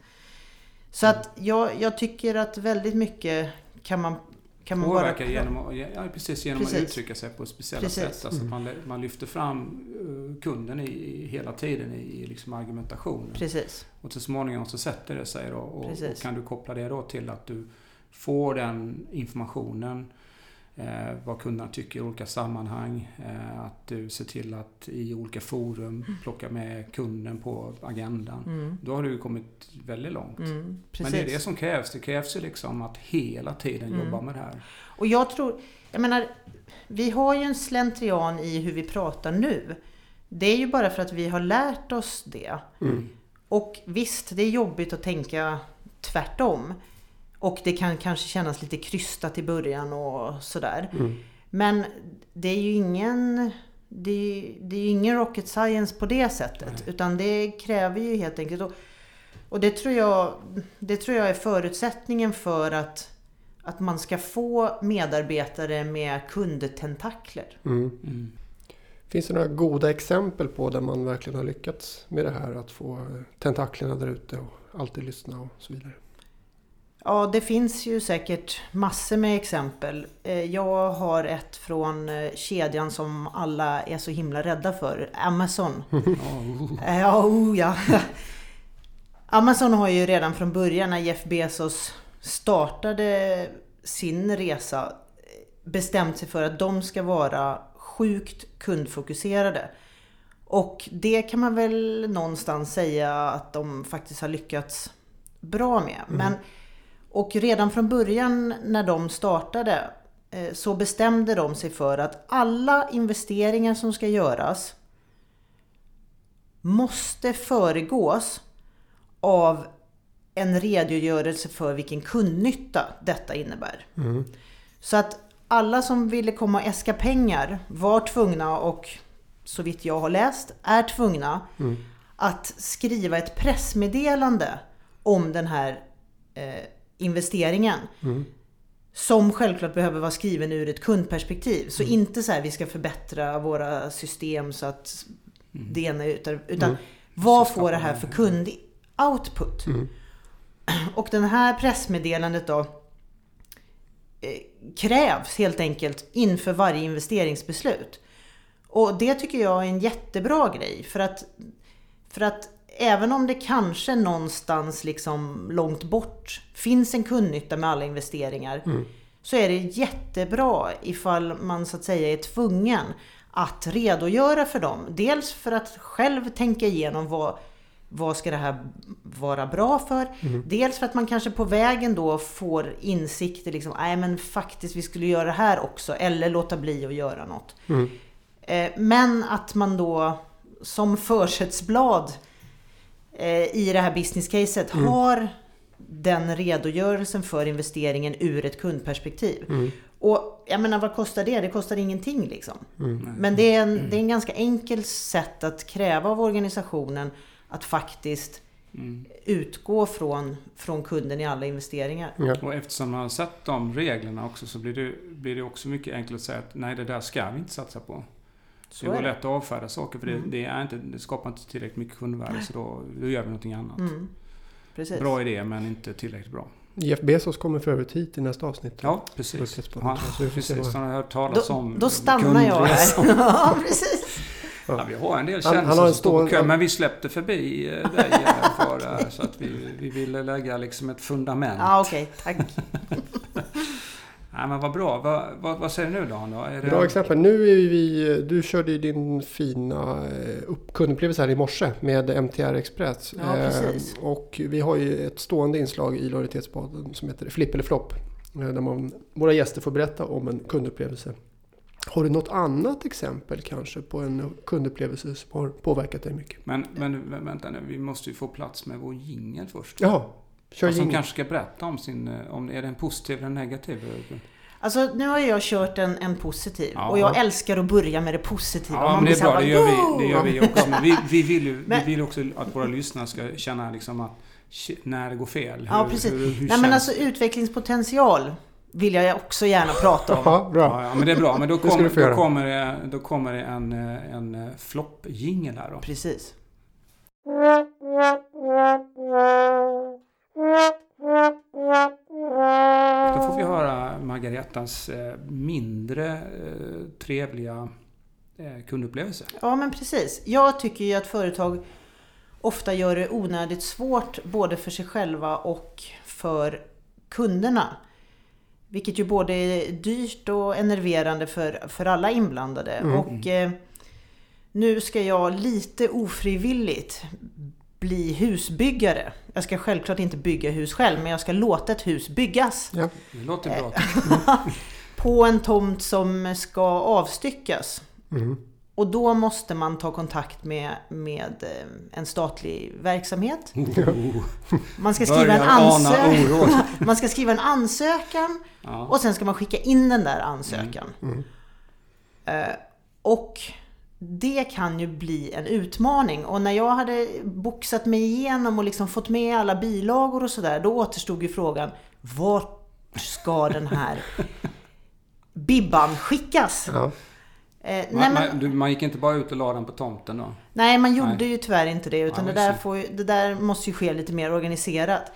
C: Så att jag, jag tycker att väldigt mycket kan man, kan man bara...
A: Påverka genom, att, ja, precis, genom
C: Precis.
A: att uttrycka sig på speciella
C: Precis.
A: sätt. Alltså att man, man lyfter fram eh, kunden i, i, hela tiden i liksom argumentationen.
C: Precis.
A: Och så småningom så sätter det sig då. Och, och kan du koppla det då till att du får den informationen. Eh, vad kunderna tycker i olika sammanhang. Eh, att du ser till att i olika forum plocka med kunden på agendan.
C: Mm.
A: Då har du kommit väldigt långt.
C: Mm.
A: Men det är det som krävs. Det krävs ju liksom att hela tiden
C: Mm.
A: jobba med det här.
C: Och jag tror, jag menar, vi har ju en slentrian i hur vi pratar nu. Det är ju bara för att vi har lärt oss det.
B: Mm.
C: Och visst, det är jobbigt att tänka tvärtom. Och det kan kanske kännas lite krystat i början och sådär.
B: Mm.
C: Men det är ju ingen, det är, det är ju ingen rocket science på det sättet.
A: Nej.
C: Utan det kräver ju helt enkelt. Och, och det, tror jag, det tror jag är förutsättningen för att, att man ska få medarbetare med kundtentakler.
B: Mm.
A: Mm.
B: Finns det några goda exempel på där man verkligen har lyckats med det här? Att få tentaklerna där ute och alltid lyssna och så vidare.
C: Ja, det finns ju säkert massor med exempel. Eh, Jag har ett från eh, kedjan som alla är så himla rädda för. Amazon.
A: Ja, oh.
C: Eh, Ja, oh, ja. Amazon har ju redan från början när Jeff Bezos startade sin resa bestämt sig för att de ska vara sjukt kundfokuserade. Och det kan man väl någonstans säga att de faktiskt har lyckats bra med. Men, och redan från början när de startade eh, så bestämde de sig för att alla investeringar som ska göras måste föregås av en redogörelse för vilken kundnytta detta innebär. Så att alla som ville komma och äska pengar var tvungna och så vitt jag har läst är tvungna att skriva ett pressmeddelande om den här eh, investeringen. Som självklart behöver vara skriven ur ett kundperspektiv. Så inte så här vi ska förbättra våra system så att det ena utan, utan vad
A: Så
C: får det här för kund-output? Och det här pressmeddelandet då eh, krävs helt enkelt inför varje investeringsbeslut. Och det tycker jag är en jättebra grej för att, för att även om det kanske någonstans liksom långt bort finns en kundnytta med alla investeringar så är det jättebra ifall man så att säga är tvungen att redogöra för dem. Dels för att själv tänka igenom vad, vad ska det här vara bra för? Dels för att man kanske på vägen då får insikter liksom, nej men faktiskt vi skulle göra det här också, eller låta bli att göra något. Eh, Men att man då som försättsblad i det här business caset har den redogörelsen för investeringen ur ett kundperspektiv. Och jag menar vad kostar det? Det kostar ingenting liksom. Men det är, en, det är en ganska enkel sätt att kräva av organisationen att faktiskt utgå från, från kunden i alla investeringar.
B: Ja.
A: Och eftersom man har sett de reglerna också så blir det, blir det också mycket enklare att säga att nej, det där ska vi inte satsa på.
C: Så
A: det
C: är
A: går
C: det.
A: lätt att avfärda saker för det, det, är inte, det skapar inte tillräckligt mycket kundvärde så då, då gör vi någonting annat.
C: Mm, precis.
A: Bra idé men inte tillräckligt bra.
B: Jeff Bezos kommer för övrigt hit i nästa avsnitt.
A: Ja, precis.
B: Budgetspodden,
A: Han,
B: så vi får se
A: precis, han har hört talas
C: Då,
A: om
C: då stannar jag här. ja, precis.
A: Ja, vi har en del
B: en
A: som står på kö, men vi släppte förbi eh, dig eh, för eh, så att vi, vi ville lägga liksom ett fundament.
C: Ja, okej, tack.
A: Nej, men vad bra. Vad, vad, vad säger du nu Dan? Då? Är det,
B: Bra exempel. Nu är vi, du körde ju din fina eh, upp- kundupplevelse här i morse med MTR Express.
C: Ja, precis.
B: Eh, och vi har ju ett stående inslag i Lojalitetspodden som heter Flipp eller flopp. eh, Där man, våra gäster får berätta om en kundupplevelse. Har du något annat exempel kanske på en kundupplevelse som har påverkat dig mycket?
A: Men, men vä- vänta nu, vi måste ju få plats med vår jingel först.
B: Jaha, kör
A: som kanske ska berätta om sin... eh, Om, är den positiv eller negativ?
C: Alltså nu har jag kört en, en positiv
A: Ja.
C: och jag älskar att börja med det positiva.
A: Ja,
C: Man
A: men det är bra. Det
C: bara,
A: gör vi, det gör vi också. Men vi, vi, vill ju, vi
C: Men-
A: vill också att våra lyssnare ska känna liksom att när det går fel.
C: Ja,
A: hur,
C: precis.
A: Hur, hur
C: Nej men alltså utvecklingspotential vill jag också gärna prata om.
B: Jaha, bra.
A: Ja, ja, men det är bra. Men då, kom,
B: få
A: då, kommer, det, då kommer det en, eh, en eh, flopp-jingel här då.
C: Precis.
A: Då får vi höra Margaretas eh, mindre eh, trevliga eh, kundupplevelse.
C: Ja men precis. Jag tycker ju att företag ofta gör det onödigt svårt både för sig själva och för kunderna. Vilket ju både är dyrt och enerverande för, för alla inblandade.
B: Mm.
C: Och eh, nu ska jag lite ofrivilligt bli husbyggare. Jag ska självklart inte bygga hus själv, men jag ska låta ett hus byggas.
B: Ja.
A: Det låter bra.
C: På en tomt som ska avstyckas.
B: Mm.
C: Och då måste man ta kontakt med, med eh, en statlig verksamhet.
A: Oh,
C: Man ska skriva en,
A: börjar ana
C: ansö-
A: oro.
C: man ska skriva en ansökan
A: Ja.
C: och sen ska man skicka in den där ansökan.
B: Mm.
C: Eh, och det kan ju bli en utmaning. Och när jag hade boxat mig igenom och liksom fått med alla bilagor och sådär, då återstod ju frågan vart ska den här bibban skickas?
B: Ja.
C: Eh, nej,
A: Man,
C: men,
A: man, du, man gick inte bara ut och la den på tomten då?
C: Nej, man gjorde
A: Nej.
C: ju tyvärr inte det. Utan
A: Ja,
C: det, där får, det där måste ju ske lite mer organiserat.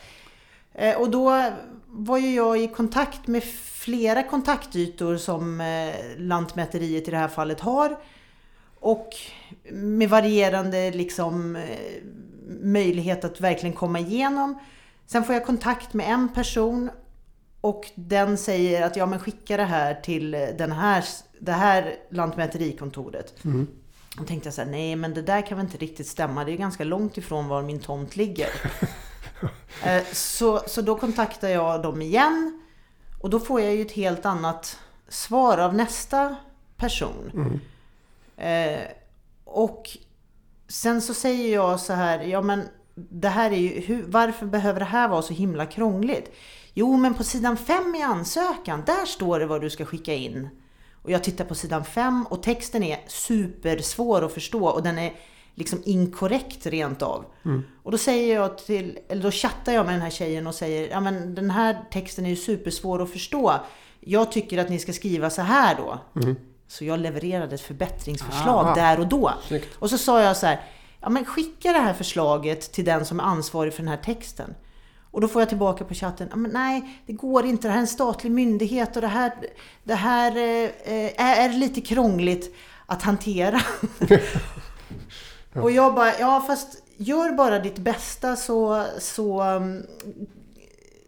C: Eh, och då var ju jag i kontakt med flera kontaktytor som eh, Lantmäteriet i det här fallet har. Och med varierande liksom, eh, möjlighet att verkligen komma igenom. Sen får jag kontakt med en person och den säger att ja men skicka det här till den här, det här lantmäterikontoret.
B: Mm.
C: Då tänkte jag så här, nej men det där kan väl inte riktigt stämma. Det är ganska långt ifrån var min tomt ligger. Eh, så, så då kontaktar jag dem igen. Och då får jag ju ett helt annat svar av nästa person.
B: Mm.
C: Eh, och sen så säger jag så här, ja men det här är ju, hur, varför behöver det här vara så himla krångligt? Jo, men på sidan 5 i ansökan, där står det vad du ska skicka in. Och jag tittar på sidan 5 och texten är supersvår att förstå och den är liksom inkorrekt rent av. Och då säger jag till, eller då chattar jag med den här tjejen och säger, ja men den här texten är ju supersvår att förstå. Jag tycker att ni ska skriva så här då. Så jag levererade ett förbättringsförslag
B: Ah.
C: där och då.
B: Snyggt.
C: Och så sa jag så här, ja men skicka det här förslaget till den som är ansvarig för den här texten. Och då får jag tillbaka på chatten, ja, men nej det går inte, det här är en statlig myndighet och det här, det här eh, eh, är lite krångligt att hantera. Och jag bara, ja fast gör bara ditt bästa så, så um,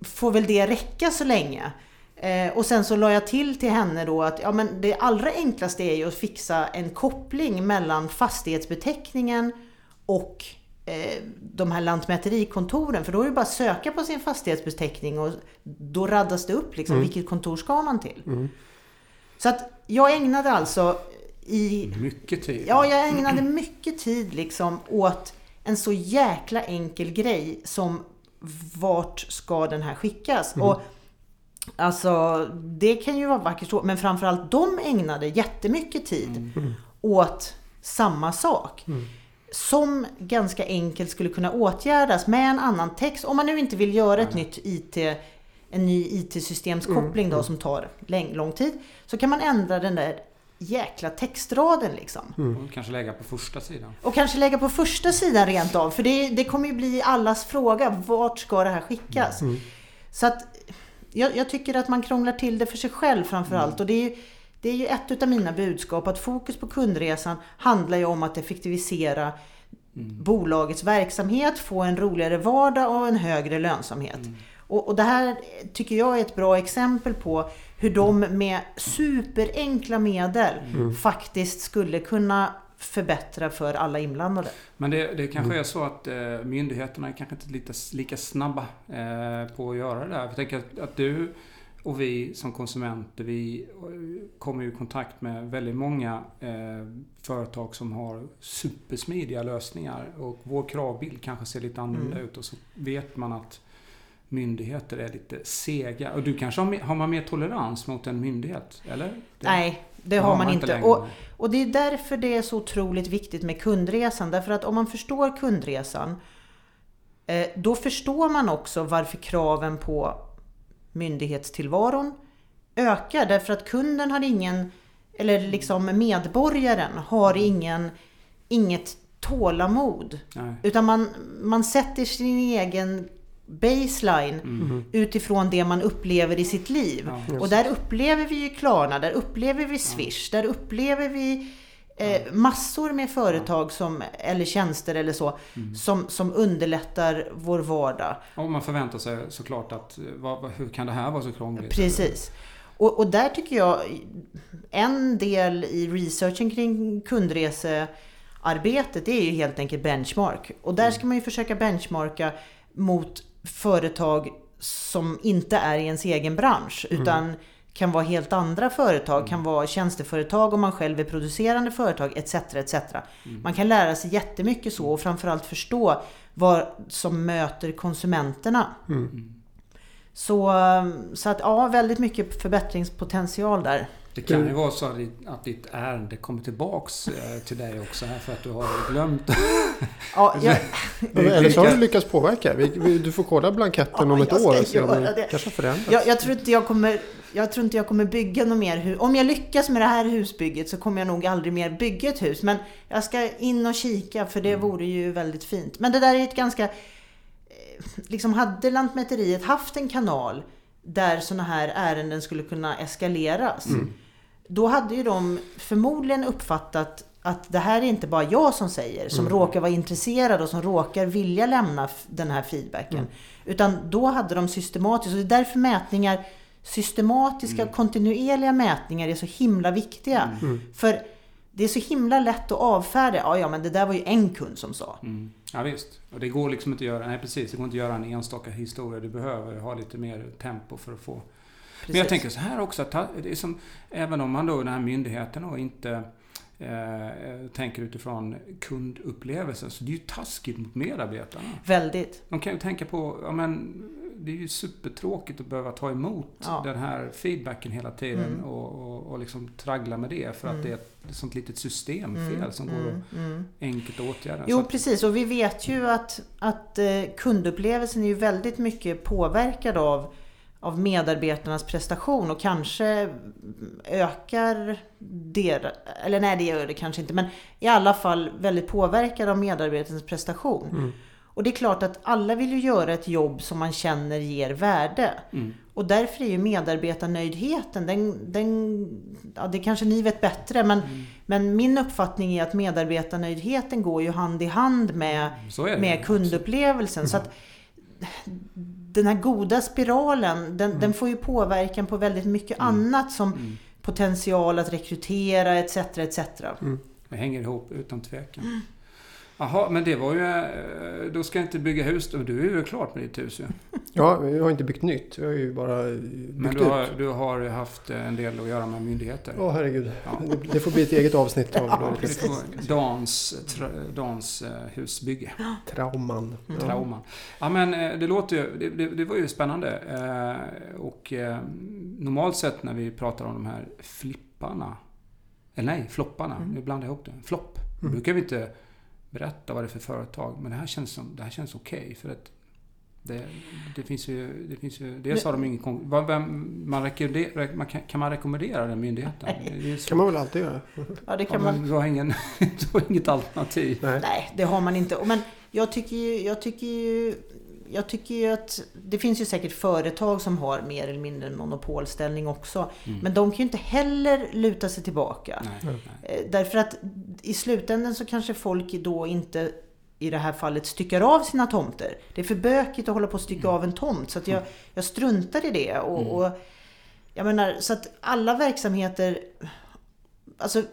C: får väl det räcka så länge. Eh, och sen så la jag till till henne då att ja, men det allra enklaste är ju att fixa en koppling mellan fastighetsbeteckningen och eh, de här lantmäterikontoren. För då är det bara att söka på sin fastighetsbeteckning och då raddas det upp liksom, vilket kontor ska man till. Så att jag ägnade alltså i
A: Mycket tid.
C: Ja, jag ägnade mycket tid liksom åt en så jäkla enkel grej som vart ska den här skickas? Och alltså, det kan ju vara vackert så, men framförallt de ägnade jättemycket tid åt samma sak. Som ganska enkelt skulle kunna åtgärdas med en annan text. Om man nu inte vill göra ett nytt IT, en ny IT-systemskoppling då som tar läng- lång tid. Så kan man ändra den där jäkla textraden liksom.
A: Och kanske lägga på första sidan.
C: Och kanske lägga på första sidan rent av. För det, det kommer ju bli allas fråga. Vart ska det här skickas? Så att jag, jag tycker att man krånglar till det för sig själv framförallt. Och det är, ju, det är ju ett av mina budskap. Att fokus på kundresan handlar ju om att effektivisera bolagets verksamhet, få en roligare vardag och en högre lönsamhet. Och, och det här tycker jag är ett bra exempel på hur de med superenkla medel faktiskt skulle kunna förbättra för alla inblandade.
A: Men det, det kanske är så att eh, myndigheterna är kanske inte lite, lika snabba eh, på att göra det där. Jag tänker att, att du och vi som konsumenter, vi eh, kommer ju i kontakt med väldigt många eh, företag som har supersmidiga lösningar. Och vår kravbild kanske ser lite annorlunda ut och så vet man att myndigheter är lite sega. Och du kanske har, har man mer tolerans mot en myndighet? Eller? Det-
C: Nej, det har man inte. Och, och det är därför det är så otroligt viktigt med kundresan. Därför att om man förstår kundresan, eh, då förstår man också varför kraven på myndighetstillvaron ökar. Därför att kunden har ingen, eller liksom medborgaren har ingen, inget tålamod.
A: Nej.
C: Utan man, man sätter sin egen baseline utifrån det man upplever i sitt liv.
A: Ja.
C: Och där upplever vi ju Klarna, där upplever vi Swish, där upplever vi eh, massor med företag som, eller tjänster eller så som, som underlättar vår vardag.
A: Och man förväntar sig såklart att eh, vad, hur kan det här vara så krångligt?
C: Precis. Och, och där tycker jag en del i researchen kring kundresearbetet är ju helt enkelt benchmark. Och där ska man ju försöka benchmarka mot företag som inte är i ens egen bransch utan kan vara helt andra företag, kan vara tjänsteföretag om man själv är producerande företag etc. etc. Man kan lära sig jättemycket så och framförallt förstå vad som möter konsumenterna. Så, så att ja, väldigt mycket förbättringspotential där.
A: Det kan ju vara så att ditt, att ditt ärende kommer tillbaks eh, till dig också här för att du har glömt.
C: Ja, jag,
B: Eller så har du lyckats påverka. Vi, vi, du får kolla blanketten
C: Ja,
B: om ett år och se om det kanske har förändrats.
C: jag, jag, tror inte jag, kommer, jag tror inte jag kommer bygga något mer hus. Om jag lyckas med det här husbygget så kommer jag nog aldrig mer bygga ett hus. Men jag ska in och kika för det vore ju väldigt fint. Men det där är ett ganska... eh, Liksom hade Lantmäteriet haft en kanal där sådana här ärenden skulle kunna eskaleras. Då hade ju de förmodligen uppfattat att det här är inte bara jag som säger, som råkar vara intresserad och som råkar vilja lämna den här feedbacken. Utan då hade de systematiskt, och det är därför mätningar, systematiska kontinuerliga mätningar är så himla viktiga. För det är så himla lätt att avfärda, ja ja men det där var ju en kund som sa.
A: Mm. Ja visst. Och det går liksom inte att göra, nej precis, det går inte att göra en enstaka historia. Du behöver ha lite mer tempo för att få Men jag tänker så här också, att det är som, även om man då, den här myndigheten då inte eh, tänker utifrån kundupplevelsen, så det är ju taskigt mot medarbetarna.
C: Väldigt.
A: De kan ju tänka på, ja men det är ju supertråkigt att behöva ta emot
C: Ja.
A: den här feedbacken hela tiden
C: Mm.
A: och, och, och liksom traggla med det för att
C: Mm.
A: det är ett sånt litet systemfel
C: Mm,
A: som går
C: mm, mm.
A: att enkelt åtgärda.
C: Jo,
A: att-
C: precis. Och vi vet ju att, att eh, kundupplevelsen är ju väldigt mycket påverkad av, av medarbetarnas prestation och kanske ökar der, eller nej det gör det kanske inte, men i alla fall väldigt påverkad av medarbetarnas prestation.
B: Mm.
C: Och det är klart att alla vill ju göra ett jobb som man känner ger värde.
A: Mm.
C: Och därför är ju medarbetarnöjdheten, den, den, ja, det kanske ni vet bättre, men,
A: Mm.
C: men min uppfattning är att medarbetarnöjdheten går ju hand i hand med, med kundupplevelsen. Så att den här goda spiralen, den, den får ju påverkan på väldigt mycket annat som
A: Mm.
C: potential att rekrytera etc. etc.
A: Det hänger ihop utan tvekan. Jaha, men det var ju... eh, Då ska jag inte bygga hus. då. Du är ju klart med ditt hus ju.
B: Ja, vi har inte byggt nytt. Vi har ju bara
A: Men
B: byggt
A: du
B: ut.
A: har, du har ju haft en del att göra med myndigheter.
B: Åh herregud.
A: Ja.
B: Det, det får bli ett eget avsnitt av
C: Ja,
A: Dans, tra, dans eh, husbygge.
B: trauman.
C: Mm.
B: Ja.
A: Trauman. Ja men eh, det låter ju, det, det, det var ju spännande. Eh, Och eh, normalt sett när vi pratar om de här flipparna, eller nej, flopparna,
C: Mm.
A: nu blandar jag ihop det. Flopp.
B: Mm.
A: brukar vi inte berätta vad det är för företag, men det här känns, som, det här känns okej. för att det, det finns ju, det finns ju, dels har de ingen kon- vad- vem, man rekommenderar, man kan, kan man rekommendera den myndigheten? Det
B: kan man väl alltid göra.
C: Ja, det
A: Ja,
C: kan man
A: men du har, ingen, du har inget alternativ.
B: Nej.
C: Nej, det har man inte. Men jag tycker ju, jag tycker ju, jag tycker ju att det finns ju säkert företag som har mer eller mindre monopolställning också.
A: Mm.
C: Men de kan ju inte heller luta sig tillbaka.
A: Nej, nej.
C: Eh, Därför att i slutändan så kanske folk då inte i det här fallet styckar av sina tomter. Det är för bökigt att hålla på att stycka av en tomt så att jag, jag struntar i det. Och,
A: Mm.
C: och jag menar, så att alla verksamheter... Alltså,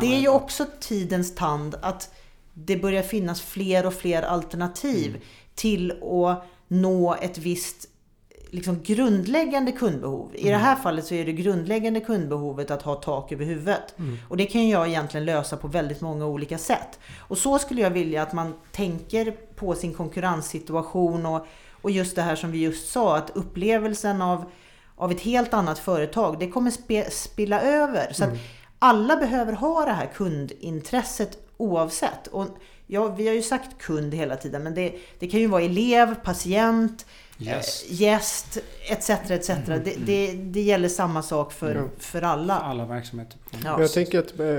C: det är ju också tidens tand att det börjar finnas fler och fler alternativ
A: Mm.
C: Till att nå ett visst liksom grundläggande kundbehov. I
A: Mm.
C: det här fallet så är det grundläggande kundbehovet att ha tak över huvudet.
A: Mm.
C: Och det kan jag egentligen lösa på väldigt många olika sätt. Och så skulle jag vilja att man tänker på sin konkurrenssituation och, och just det här som vi just sa, att upplevelsen av, av ett helt annat företag, det kommer spe, spilla över. Så att alla behöver ha det här kundintresset oavsett. Och ja, vi har ju sagt kund hela tiden, men det, det kan ju vara elev, patient,
A: Yes.
C: eh, gäst etc. etc. Det, det, det gäller samma sak för,
B: Ja.
C: för alla.
A: Alla verksamheter.
C: Ja.
B: Jag tänker att eh,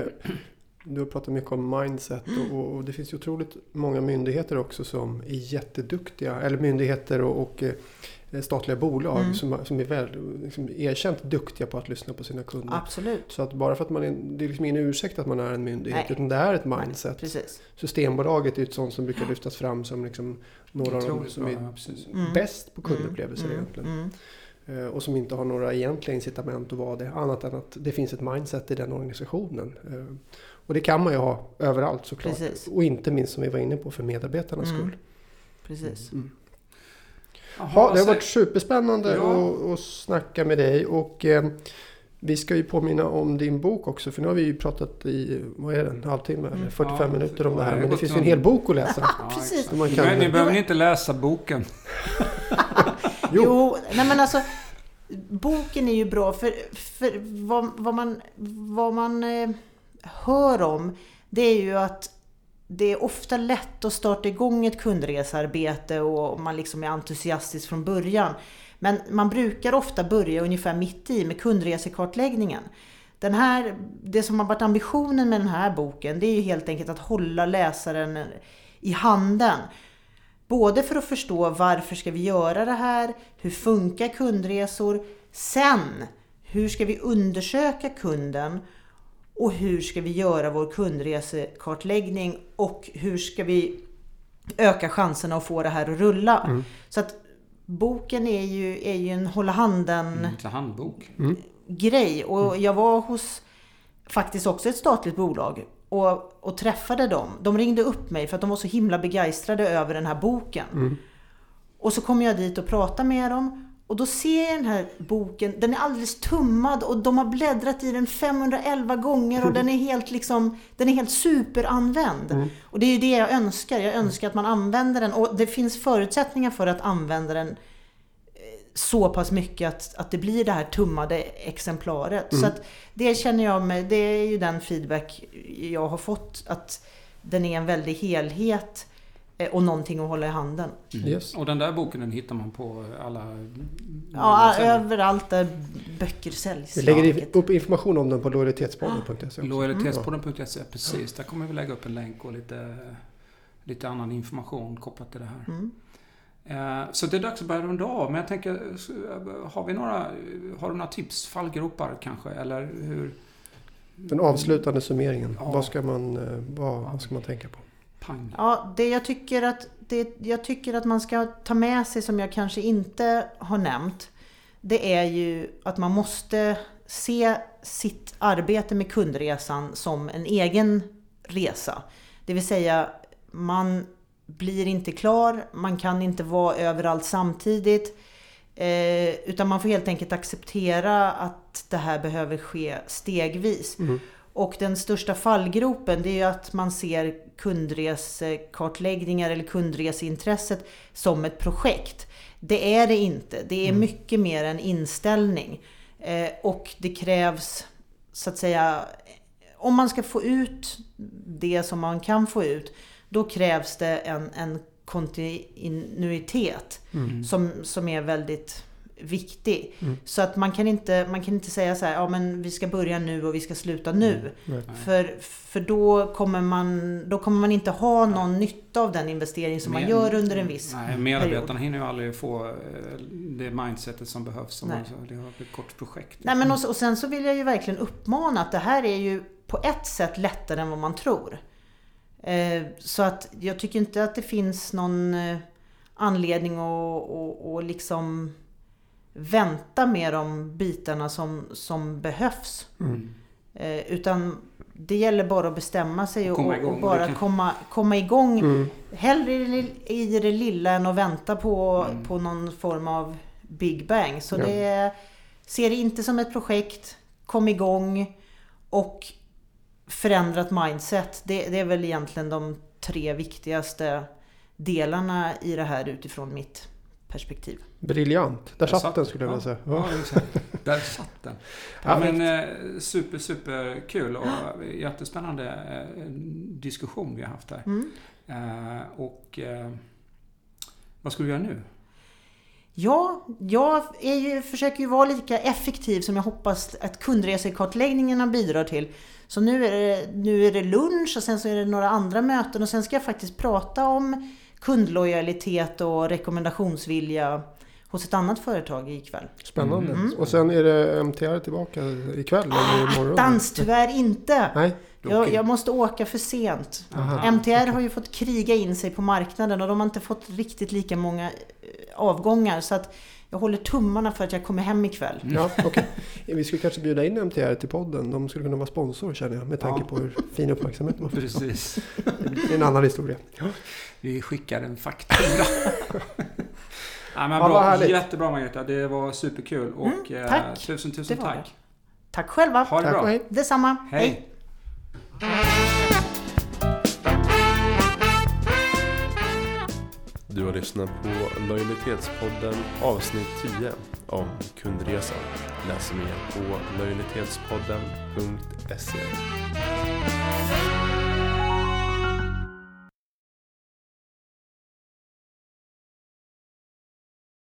B: du har pratat mycket om mindset och, och, och det finns ju otroligt många myndigheter också som är jätteduktiga. Eller myndigheter och, och eh, statliga bolag
C: Mm.
B: som, som är väl, liksom, erkänt duktiga på att lyssna på sina kunder.
C: Absolut.
B: Så att bara för att man är, det är liksom ingen ursäkt att man är en myndighet
C: Nej.
B: utan det är ett mindset.
C: Precis.
B: Systembolaget är ett sånt som brukar lyftas fram som liksom några av de som
A: bra,
B: är
A: ja, precis.
C: Mm.
B: bäst på kundupplevelser
C: Mm,
B: egentligen.
C: mm.
B: Eh, Och som inte har några egentliga incitament att vara det. Annat än att det finns ett mindset i den organisationen. Eh, Och det kan man ju ha överallt såklart.
C: Precis.
B: Och inte minst som vi var inne på för medarbetarnas
C: Mm.
B: skull.
C: Precis.
A: Jaha,
B: Ja, det har varit superspännande
A: Ja.
B: att, att snacka med dig. Och eh, vi ska ju påminna om din bok också. För nu har vi ju pratat i, vad är det, en halvtimme eller 45
A: Mm. Ja,
B: minuter om det här. Men det finns ju en hel bok att läsa.
A: Ja,
C: Precis.
B: Man
A: Ni
B: kan-
A: behöver- Ni behöver inte läsa boken.
B: Jo.
C: Jo, nej men alltså boken är ju bra för, för vad, vad man, vad man eh, hör om det är ju att det är ofta lätt att starta igång ett kundresearbete och man liksom är entusiastisk från början. Men man brukar ofta börja ungefär mitt i med kundresekartläggningen. Den här, det som har varit ambitionen med den här boken det är ju helt enkelt att hålla läsaren i handen. Både för att förstå varför ska vi göra det här? Hur funkar kundresor? Sen, hur ska vi undersöka kunden? Och hur ska vi göra vår kundresekartläggning? Och hur ska vi öka chanserna att få det här att rulla? Så att boken är ju, är ju en hålla handen
A: Mm, handbok.
C: grej. Och jag var hos faktiskt också ett statligt bolag och, och träffade dem. De ringde upp mig för att de var så himla begeistrade över den här boken. Och så kom jag dit och pratade med dem. Och då ser jag den här boken, den är alldeles tummad och de har bläddrat i den 511 gånger och den är helt liksom, den är helt superanvänd.
B: Mm.
C: Och det är ju det jag önskar. Jag önskar att man använder den och det finns förutsättningar för att använda den eh, så pass mycket att, att det blir det här tummade exemplaret.
B: Mm.
C: Så att det känner jag med, det är ju den feedback jag har fått att den är en väldig helhet och någonting att hålla i handen.
B: Yes.
A: Och den där boken den hittar man på alla...
C: Ja, överallt där böcker säljs.
B: Vi lägger upp information om den på lojalitetspodden.se.
A: Lojalitetspodden.se, precis. Där kommer vi lägga upp en länk och lite, lite annan information kopplat till det här.
C: Mm.
A: Eh, Så det är dags att börja runda av. Men jag tänker, eh, har vi några, har du några tips? Fallgropar kanske? Eller hur?
B: Den avslutande summeringen.
A: Ja.
B: Vad, ska man, eh, vad, vad ska man tänka på?
A: Pang.
C: Ja, det jag tycker att det jag tycker att man ska ta med sig som jag kanske inte har nämnt. Det är ju att man måste se sitt arbete med kundresan som en egen resa. Det vill säga, man blir inte klar, man kan inte vara överallt samtidigt. Eh, utan man får helt enkelt acceptera att det här behöver ske stegvis.
B: Mm.
C: Och den största fallgropen det är ju att man ser kundresekartläggningar eller kundreseintresset som ett projekt. Det är det inte. Det är mycket mer en inställning. Eh, och det krävs så att säga, om man ska få ut det som man kan få ut, då krävs det en, en kontinuitet
B: Mm.
C: som, som är väldigt viktig.
B: Mm.
C: Så att man kan, inte, man kan inte säga så här, ja men vi ska börja nu och vi ska sluta nu.
B: Nej.
C: För, för då, kommer man, då kommer man inte ha någon nytta av den investering som man
A: Men-
C: gör under en viss
A: Nej, medarbetarna hinner ju aldrig få eh, det mindsetet som behövs om man, det har ett kort projekt.
C: Nej, men och, och sen så vill jag ju verkligen uppmana att det här är ju på ett sätt lättare än vad man tror. Eh, så att jag tycker inte att det finns någon eh, anledning att, att, att liksom vänta med de bitarna som, som behövs.
A: Mm.
C: Eh, utan det gäller bara att bestämma sig och,
A: Komma
C: och, bara
A: kan-
C: komma, komma igång.
B: Mm.
C: Hellre i det, i det lilla än att vänta på,
A: Mm.
C: på någon form av Big Bang. Så
B: Ja.
C: det ser det inte som ett projekt. Kom igång och förändrat mindset. Det, det är väl egentligen de tre viktigaste delarna i det här utifrån mitt perspektiv.
B: Briljant. Där
A: Där
B: satt
A: satt
B: den skulle jag vilja säga.
A: Ja,
B: Ja.
A: exakt. Där satt den.
B: Ja,
A: men eh, super, super kul och jättespännande eh, diskussion vi har haft här.
C: Mm.
A: Eh, och vad ska vi göra nu?
C: Ja, jag är ju, försöker ju vara lika effektiv som jag hoppas att kundresekartläggningarna bidrar till. Så nu är, det, nu är det lunch och sen så är det några andra möten och sen ska jag faktiskt prata om kundlojalitet och rekommendationsvilja hos ett annat företag ikväll.
B: Spännande.
C: Mm.
B: Och sen är det MTR tillbaka ikväll eller imorgon?
C: Dans tyvärr inte!
B: Nej.
C: Jag, jag måste åka för sent.
B: Aha.
C: MTR har ju fått kriga in sig på marknaden och de har inte fått riktigt lika många eh, avgångar. Så att jag håller tummarna för att jag kommer hem ikväll.
B: Ja, okej. Vi skulle kanske bjuda in MTR till podden. De skulle kunna vara sponsor känner jag med tanke
A: Ja.
B: på hur fin uppmärksamhet man får.
A: Precis.
B: Det är en annan historia.
A: Vi skickar en faktura. ja, men bra. Jättebra Margareta. Det var superkul. Och
C: Mm,
A: eh,
C: tack.
A: tusen, tusen
C: Det var
A: tack.
C: Tack själva!
A: Ha det
B: Tack
A: bra.
B: och hej.
C: Detsamma!
A: Hej.
D: Du har lyssnat på Lojalitetspodden avsnitt 10 om kundresan. Läs mer på lojalitetspodden.se